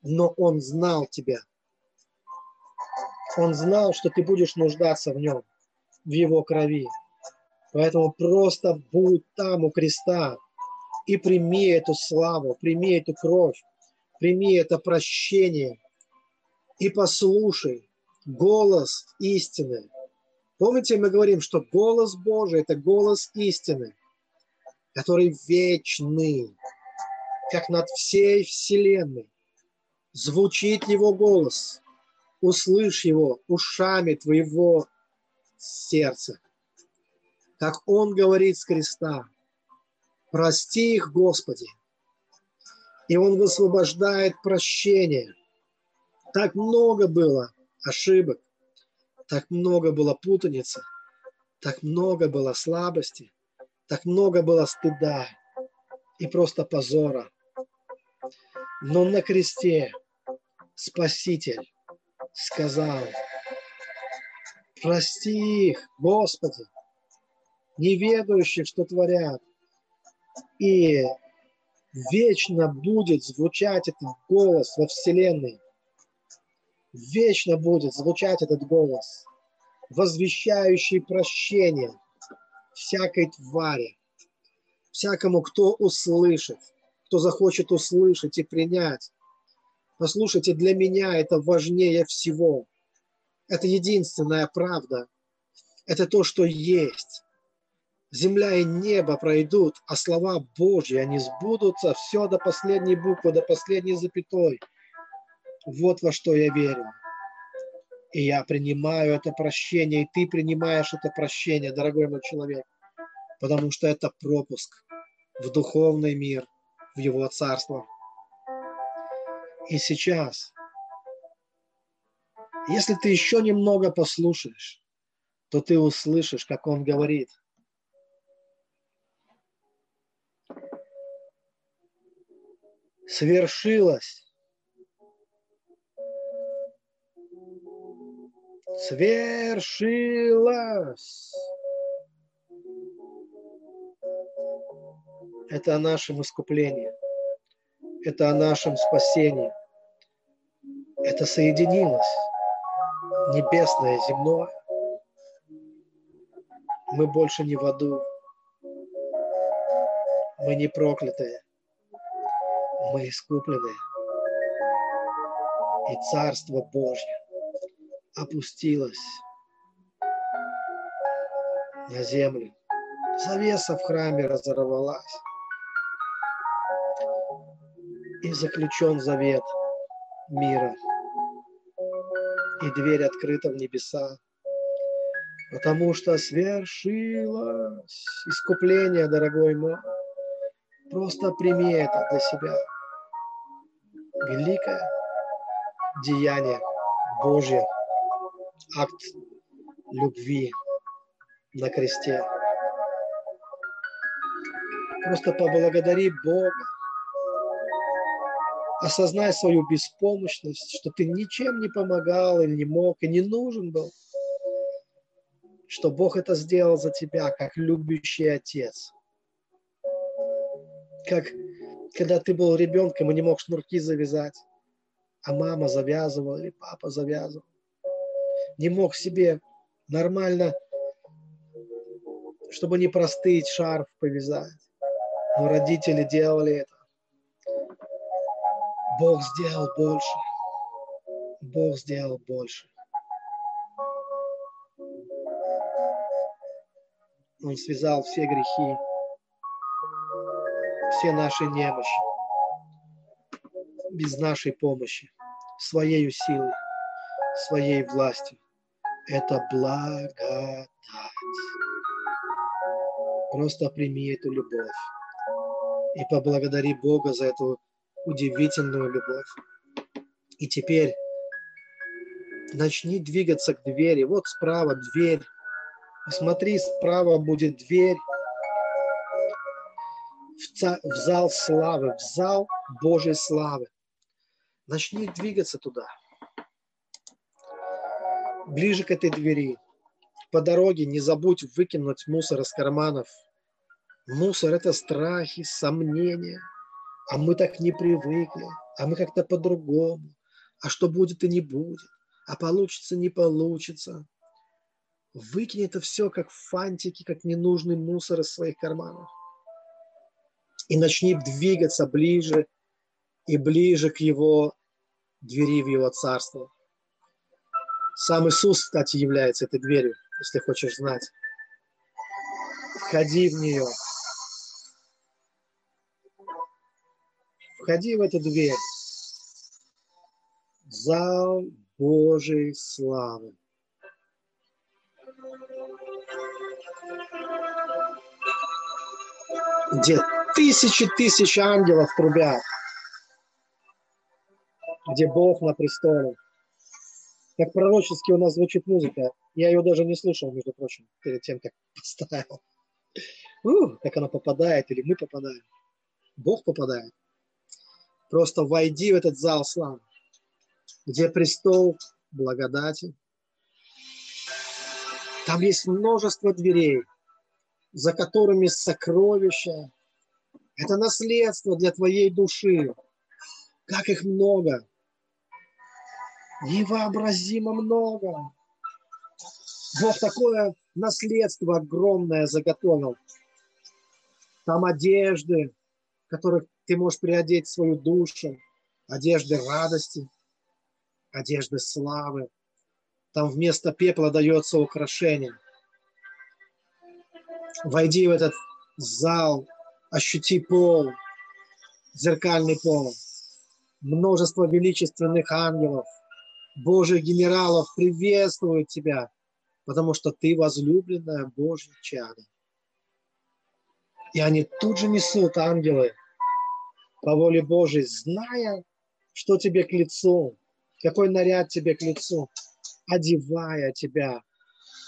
Но он знал тебя. Он знал, что ты будешь нуждаться в нем, в его крови. Поэтому просто будь там у креста и прими эту славу, прими эту кровь, прими это прощение и послушай голос истины. Помните, мы говорим, что голос Божий – это голос истины, который вечный, как над всей вселенной. Звучит его голос, услышь его ушами твоего сердца. Как он говорит с креста, прости их, Господи, и Он высвобождает прощение. Так много было ошибок, так много было путаницы, Так много было слабости, так много было стыда и просто позора. Но на кресте Спаситель сказал, прости их, Господи, неведающих, что творят. И вечно будет звучать этот голос во Вселенной. Вечно будет звучать этот голос, возвещающий прощение всякой твари, всякому, кто услышит, кто захочет услышать и принять. Послушайте, для меня это важнее всего. Это единственная правда. Это то, что есть. Земля и небо пройдут, а слова Божьи, они сбудутся, все до последней буквы, до последней запятой. Вот во что я верю. И я принимаю это прощение, и ты принимаешь это прощение, дорогой мой человек, потому что это пропуск в духовный мир, в Его Царство. И сейчас, если ты еще немного послушаешь, то ты услышишь, как Он говорит. Свершилось. Свершилось. Это о нашем искуплении. Это о нашем спасении. Это соединилось. Небесное, земное. Мы больше не в аду. Мы не проклятые. Мы искуплены. И Царство Божье опустилось на землю. Завеса в храме разорвалась и заключен завет мира. И дверь открыта в небеса, потому что свершилось искупление, дорогой мой. Просто прими это для себя. Великое деяние Божье, акт любви на кресте. Просто поблагодари Бога осознай свою беспомощность, что ты ничем не помогал или не мог и не нужен был, что Бог это сделал за тебя, как любящий отец. Как когда ты был ребенком и не мог шнурки завязать, а мама завязывала или папа завязывал. Не мог себе нормально, чтобы не простыть, шарф повязать. Но родители делали это. Бог сделал больше. Бог сделал больше. Он связал все грехи, все наши немощи, без нашей помощи, своей силой, своей властью. Это благодать. Просто прими эту любовь и поблагодари Бога за эту удивительную любовь. И теперь начни двигаться к двери. Вот справа дверь. Посмотри, справа будет дверь в зал славы, в зал Божьей славы. Начни двигаться туда. Ближе к этой двери. По дороге не забудь выкинуть мусор из карманов. Мусор – это страхи, сомнения – а мы так не привыкли, а мы как-то по-другому, а что будет и не будет, а получится не получится. Выкинь это все как фантики, как ненужный мусор из своих карманов. И начни двигаться ближе и ближе к его двери в его царство. Сам Иисус, кстати, является этой дверью, если хочешь знать. Входи в нее. Входи в эту дверь. Зал Божьей славы. Где тысячи тысяч ангелов трубят. Где Бог на престоле. Как пророчески у нас звучит музыка. Я ее даже не слушал, между прочим, перед тем, как [laughs] поставил. Ух, как она попадает, или мы попадаем. Бог попадает. Просто войди в этот зал славы, где престол благодати. Там есть множество дверей, за которыми сокровища. Это наследство для твоей души. Как их много. Невообразимо много. Бог такое наследство огромное заготовил. Там одежды, которых ты можешь приодеть свою душу, одежды радости, одежды славы. Там вместо пепла дается украшение. Войди в этот зал, ощути пол, зеркальный пол, множество величественных ангелов, Божьих генералов приветствуют тебя, потому что ты возлюбленная Божья чадо. И они тут же несут ангелы по воле Божьей, зная, что тебе к лицу, какой наряд тебе к лицу, одевая тебя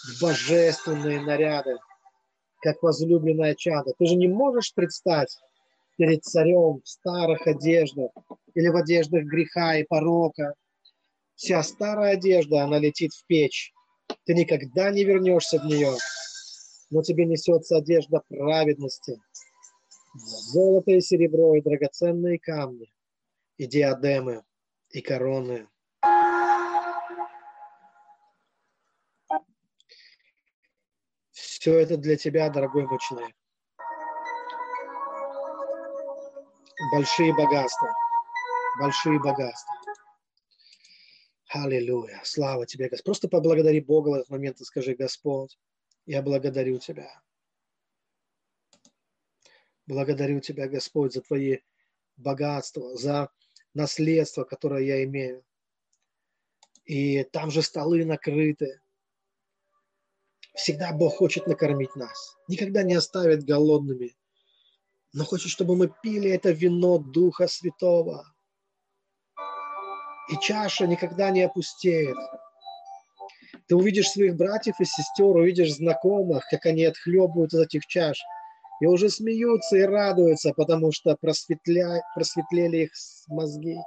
в божественные наряды, как возлюбленная чада. Ты же не можешь предстать перед царем в старых одеждах или в одеждах греха и порока. Вся старая одежда, она летит в печь. Ты никогда не вернешься в нее, но тебе несется одежда праведности – золото и серебро, и драгоценные камни, и диадемы, и короны. Все это для тебя, дорогой мой человек. Большие богатства. Большие богатства. Аллилуйя. Слава тебе, Господь. Просто поблагодари Бога в этот момент и скажи, Господь, я благодарю Тебя. Благодарю Тебя, Господь, за Твои богатства, за наследство, которое я имею. И там же столы накрыты. Всегда Бог хочет накормить нас. Никогда не оставит голодными. Но хочет, чтобы мы пили это вино Духа Святого. И чаша никогда не опустеет. Ты увидишь своих братьев и сестер, увидишь знакомых, как они отхлебывают из этих чаш – и уже смеются и радуются, потому что просветля... просветлели их мозги,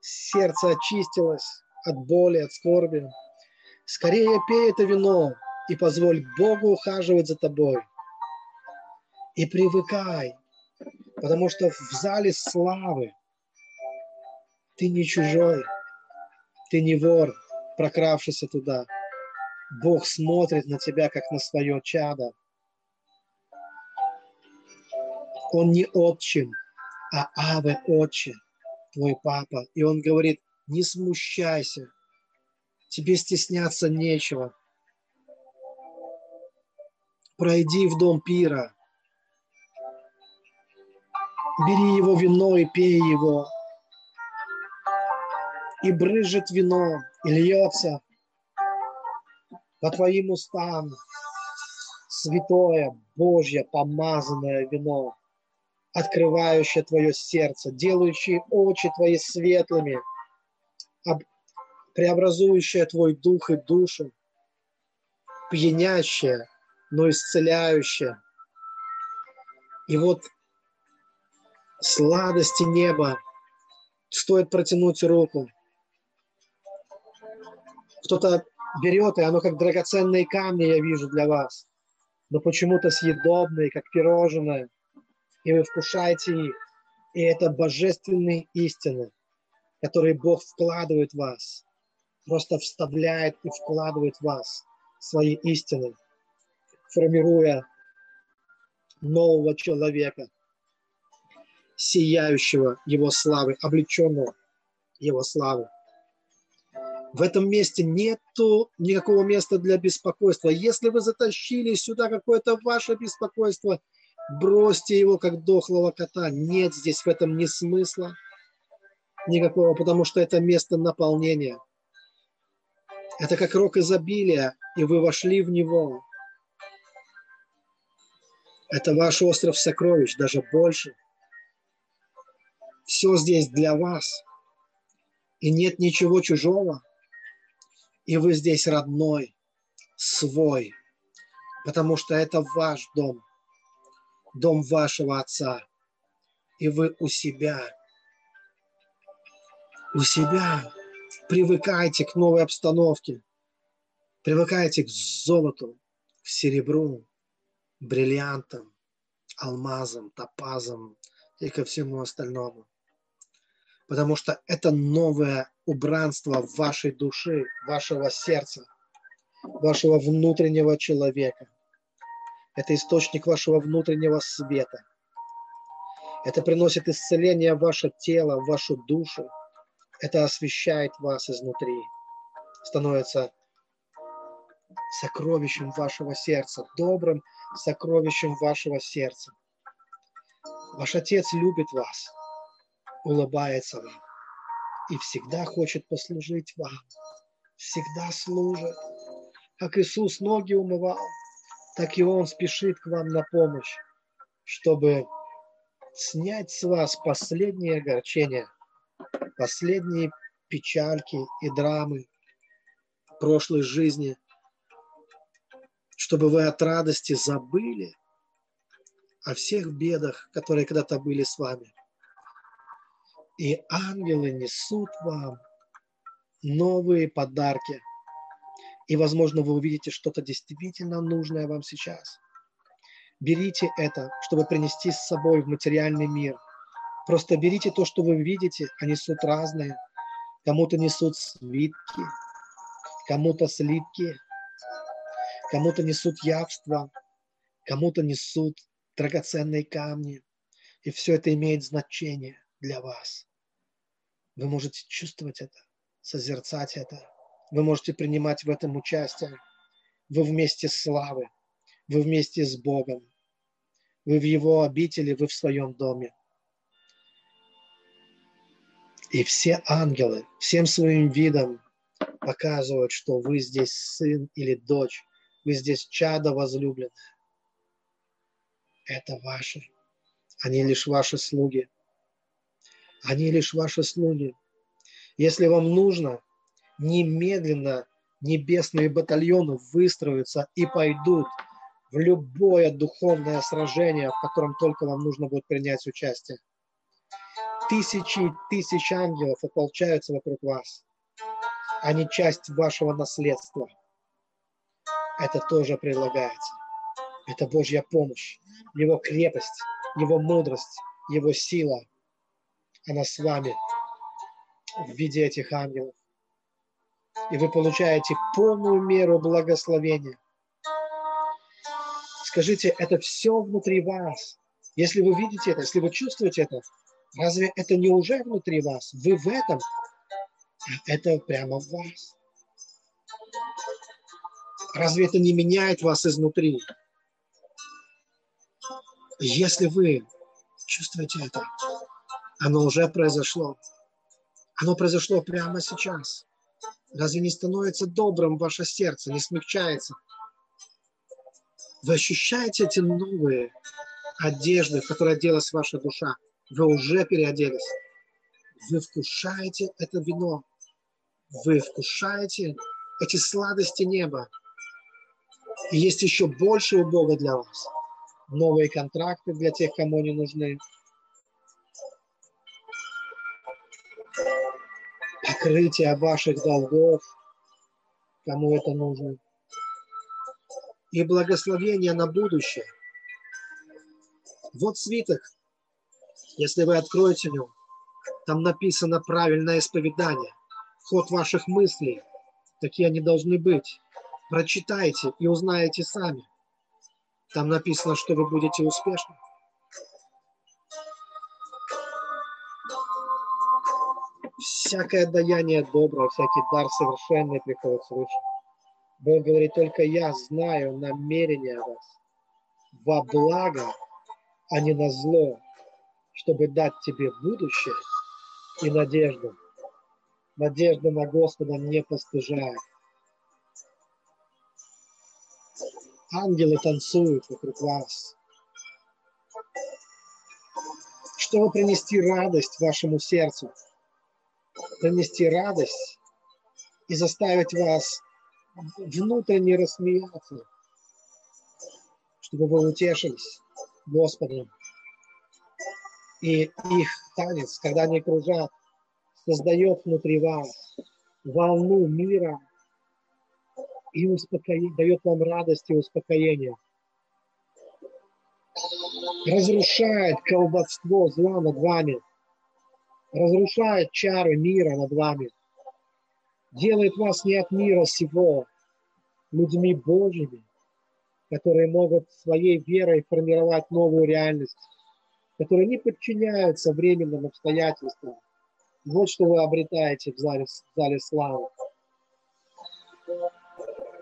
сердце очистилось от боли, от скорби. Скорее пей это вино и позволь Богу ухаживать за тобой. И привыкай, потому что в зале славы ты не чужой, ты не вор, прокравшийся туда. Бог смотрит на тебя, как на свое чадо. Он не отчим, а Аве отче, твой папа. И он говорит, не смущайся, тебе стесняться нечего. Пройди в дом пира, бери его вино и пей его. И брызжет вино, и льется по твоим устам святое, Божье, помазанное вино открывающее твое сердце, делающее очи твои светлыми, преобразующее твой дух и душу, пьянящее, но исцеляющее. И вот сладости неба стоит протянуть руку. Кто-то берет, и оно как драгоценные камни я вижу для вас, но почему-то съедобные, как пирожное – и вы вкушаете их. И это божественные истины, которые Бог вкладывает в вас, просто вставляет и вкладывает в вас свои истины, формируя нового человека, сияющего Его славы, облеченного Его славы. В этом месте нету никакого места для беспокойства. Если вы затащили сюда какое-то ваше беспокойство – бросьте его, как дохлого кота. Нет здесь в этом ни смысла никакого, потому что это место наполнения. Это как рок изобилия, и вы вошли в него. Это ваш остров сокровищ, даже больше. Все здесь для вас. И нет ничего чужого. И вы здесь родной, свой, потому что это ваш дом, дом вашего отца. И вы у себя, у себя привыкайте к новой обстановке, привыкайте к золоту, к серебру, бриллиантам, алмазам, топазам и ко всему остальному. Потому что это новое убранство вашей души, вашего сердца, вашего внутреннего человека. Это источник вашего внутреннего света. Это приносит исцеление в ваше тело, в вашу душу. Это освещает вас изнутри. Становится сокровищем вашего сердца, добрым сокровищем вашего сердца. Ваш Отец любит вас, улыбается вам и всегда хочет послужить вам. Всегда служит. Как Иисус ноги умывал, так и Он спешит к вам на помощь, чтобы снять с вас последние огорчения, последние печальки и драмы прошлой жизни – чтобы вы от радости забыли о всех бедах, которые когда-то были с вами. И ангелы несут вам новые подарки. И, возможно, вы увидите что-то действительно нужное вам сейчас. Берите это, чтобы принести с собой в материальный мир. Просто берите то, что вы видите, а несут разные. Кому-то несут свитки, кому-то слитки, Кому-то несут явства, кому-то несут драгоценные камни. И все это имеет значение для вас. Вы можете чувствовать это, созерцать это. Вы можете принимать в этом участие. Вы вместе славы. Вы вместе с Богом. Вы в Его обители, вы в своем доме. И все ангелы всем своим видом показывают, что вы здесь сын или дочь вы здесь чадо возлюбленное. Это ваши. Они лишь ваши слуги. Они лишь ваши слуги. Если вам нужно, немедленно небесные батальоны выстроятся и пойдут в любое духовное сражение, в котором только вам нужно будет принять участие. Тысячи и тысячи ангелов ополчаются вокруг вас. Они часть вашего наследства – это тоже предлагается. Это Божья помощь, Его крепость, Его мудрость, Его сила. Она с вами в виде этих ангелов. И вы получаете полную меру благословения. Скажите, это все внутри вас. Если вы видите это, если вы чувствуете это, разве это не уже внутри вас? Вы в этом, а это прямо в вас. Разве это не меняет вас изнутри? Если вы чувствуете это, оно уже произошло. Оно произошло прямо сейчас. Разве не становится добрым ваше сердце, не смягчается? Вы ощущаете эти новые одежды, которые оделась ваша душа? Вы уже переоделись. Вы вкушаете это вино. Вы вкушаете эти сладости неба. И есть еще больше у Бога для вас. Новые контракты для тех, кому они нужны. Покрытие ваших долгов, кому это нужно. И благословение на будущее. Вот свиток. Если вы откроете его, там написано правильное исповедание, ход ваших мыслей. Такие они должны быть. Прочитайте и узнаете сами. Там написано, что вы будете успешны. Всякое даяние доброе, всякий дар совершенный приходит свыше. Бог говорит, только я знаю намерения вас во благо, а не на зло, чтобы дать тебе будущее и надежду. Надежда на Господа не постыжает. Ангелы танцуют вокруг вас. Чтобы принести радость вашему сердцу, принести радость и заставить вас внутренне рассмеяться, чтобы вы утешились Господом. И их танец, когда они кружат, создает внутри вас волну мира и успокоение, дает вам радость и успокоение. Разрушает колдовство зла над вами, разрушает чары мира над вами, делает вас не от мира сего, людьми Божьими, которые могут своей верой формировать новую реальность, которые не подчиняются временным обстоятельствам. Вот что вы обретаете в зале, в зале славы.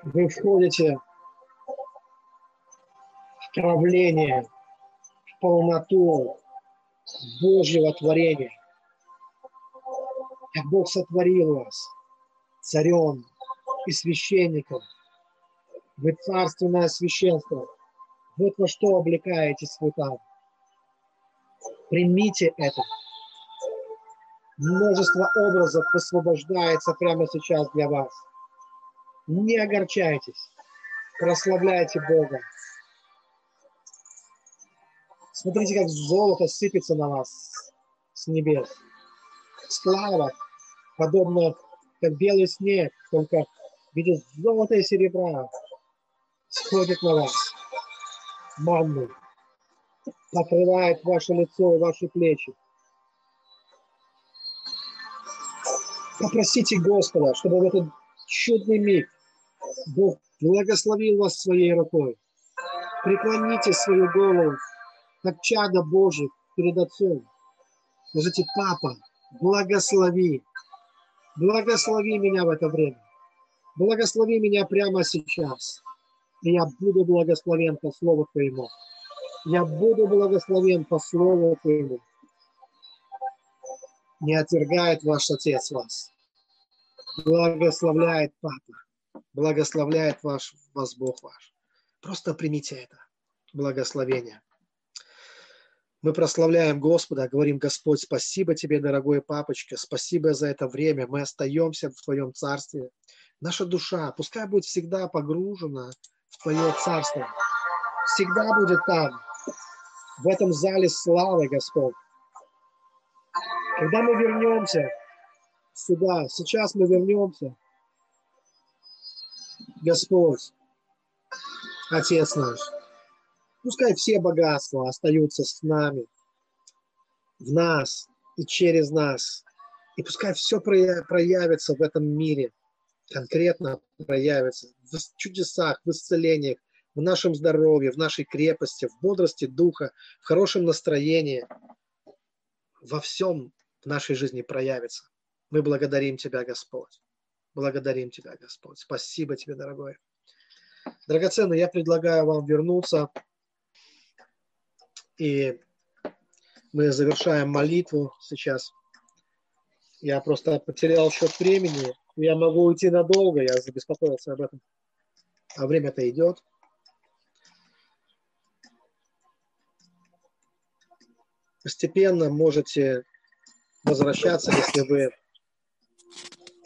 Вы входите в правление, в полноту Божьего творения. Как Бог сотворил вас царем и священником – вы царственное священство. Вот во что облекаетесь вы там. Примите это. Множество образов высвобождается прямо сейчас для вас. Не огорчайтесь. Прославляйте Бога. Смотрите, как золото сыпется на вас с небес. Слава, подобно как белый снег, только в виде золота и серебра, сходит на вас манной, покрывает ваше лицо и ваши плечи. Попросите Господа, чтобы в этот чудный миг Бог благословил вас своей рукой. Преклоните свою голову, как чадо Божьих перед Отцом. Скажите, Папа, благослови, благослови меня в это время. Благослови меня прямо сейчас и я буду благословен по Слову Твоему. Я буду благословен по Слову Твоему. Не отвергает ваш Отец вас. Благословляет Папа. Благословляет ваш, вас Бог ваш. Просто примите это благословение. Мы прославляем Господа, говорим, Господь, спасибо тебе, дорогой папочка, спасибо за это время. Мы остаемся в Твоем Царстве. Наша душа, пускай будет всегда погружена в Твое Царство. Всегда будет там, в этом зале славы, Господь. Когда мы вернемся сюда, сейчас мы вернемся, Господь, Отец наш, пускай все богатства остаются с нами, в нас и через нас. И пускай все проявится в этом мире – конкретно проявится в чудесах, в исцелениях, в нашем здоровье, в нашей крепости, в бодрости духа, в хорошем настроении. Во всем в нашей жизни проявится. Мы благодарим Тебя, Господь. Благодарим Тебя, Господь. Спасибо Тебе, дорогой. Драгоценный, я предлагаю вам вернуться. И мы завершаем молитву сейчас. Я просто потерял счет времени я могу уйти надолго, я забеспокоился об этом. А время-то идет. Постепенно можете возвращаться, если вы,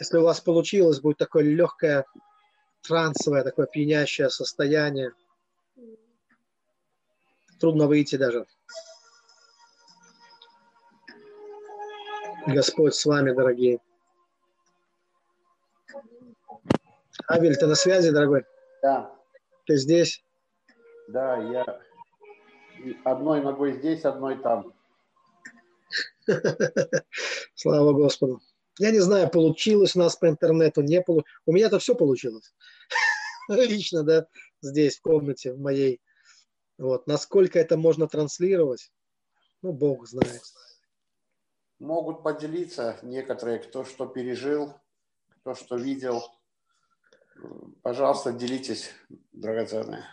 если у вас получилось, будет такое легкое трансовое, такое пьянящее состояние. Трудно выйти даже. Господь с вами, дорогие. Авель, ты на связи, дорогой? Да. Ты здесь? Да, я одной ногой здесь, одной там. [laughs] Слава Господу. Я не знаю, получилось у нас по интернету, не получилось. У меня-то все получилось. [laughs] Лично, да, здесь, в комнате моей. Вот. Насколько это можно транслировать, ну, Бог знает. Могут поделиться некоторые, кто что пережил, кто что видел. Пожалуйста, делитесь, драгоценные.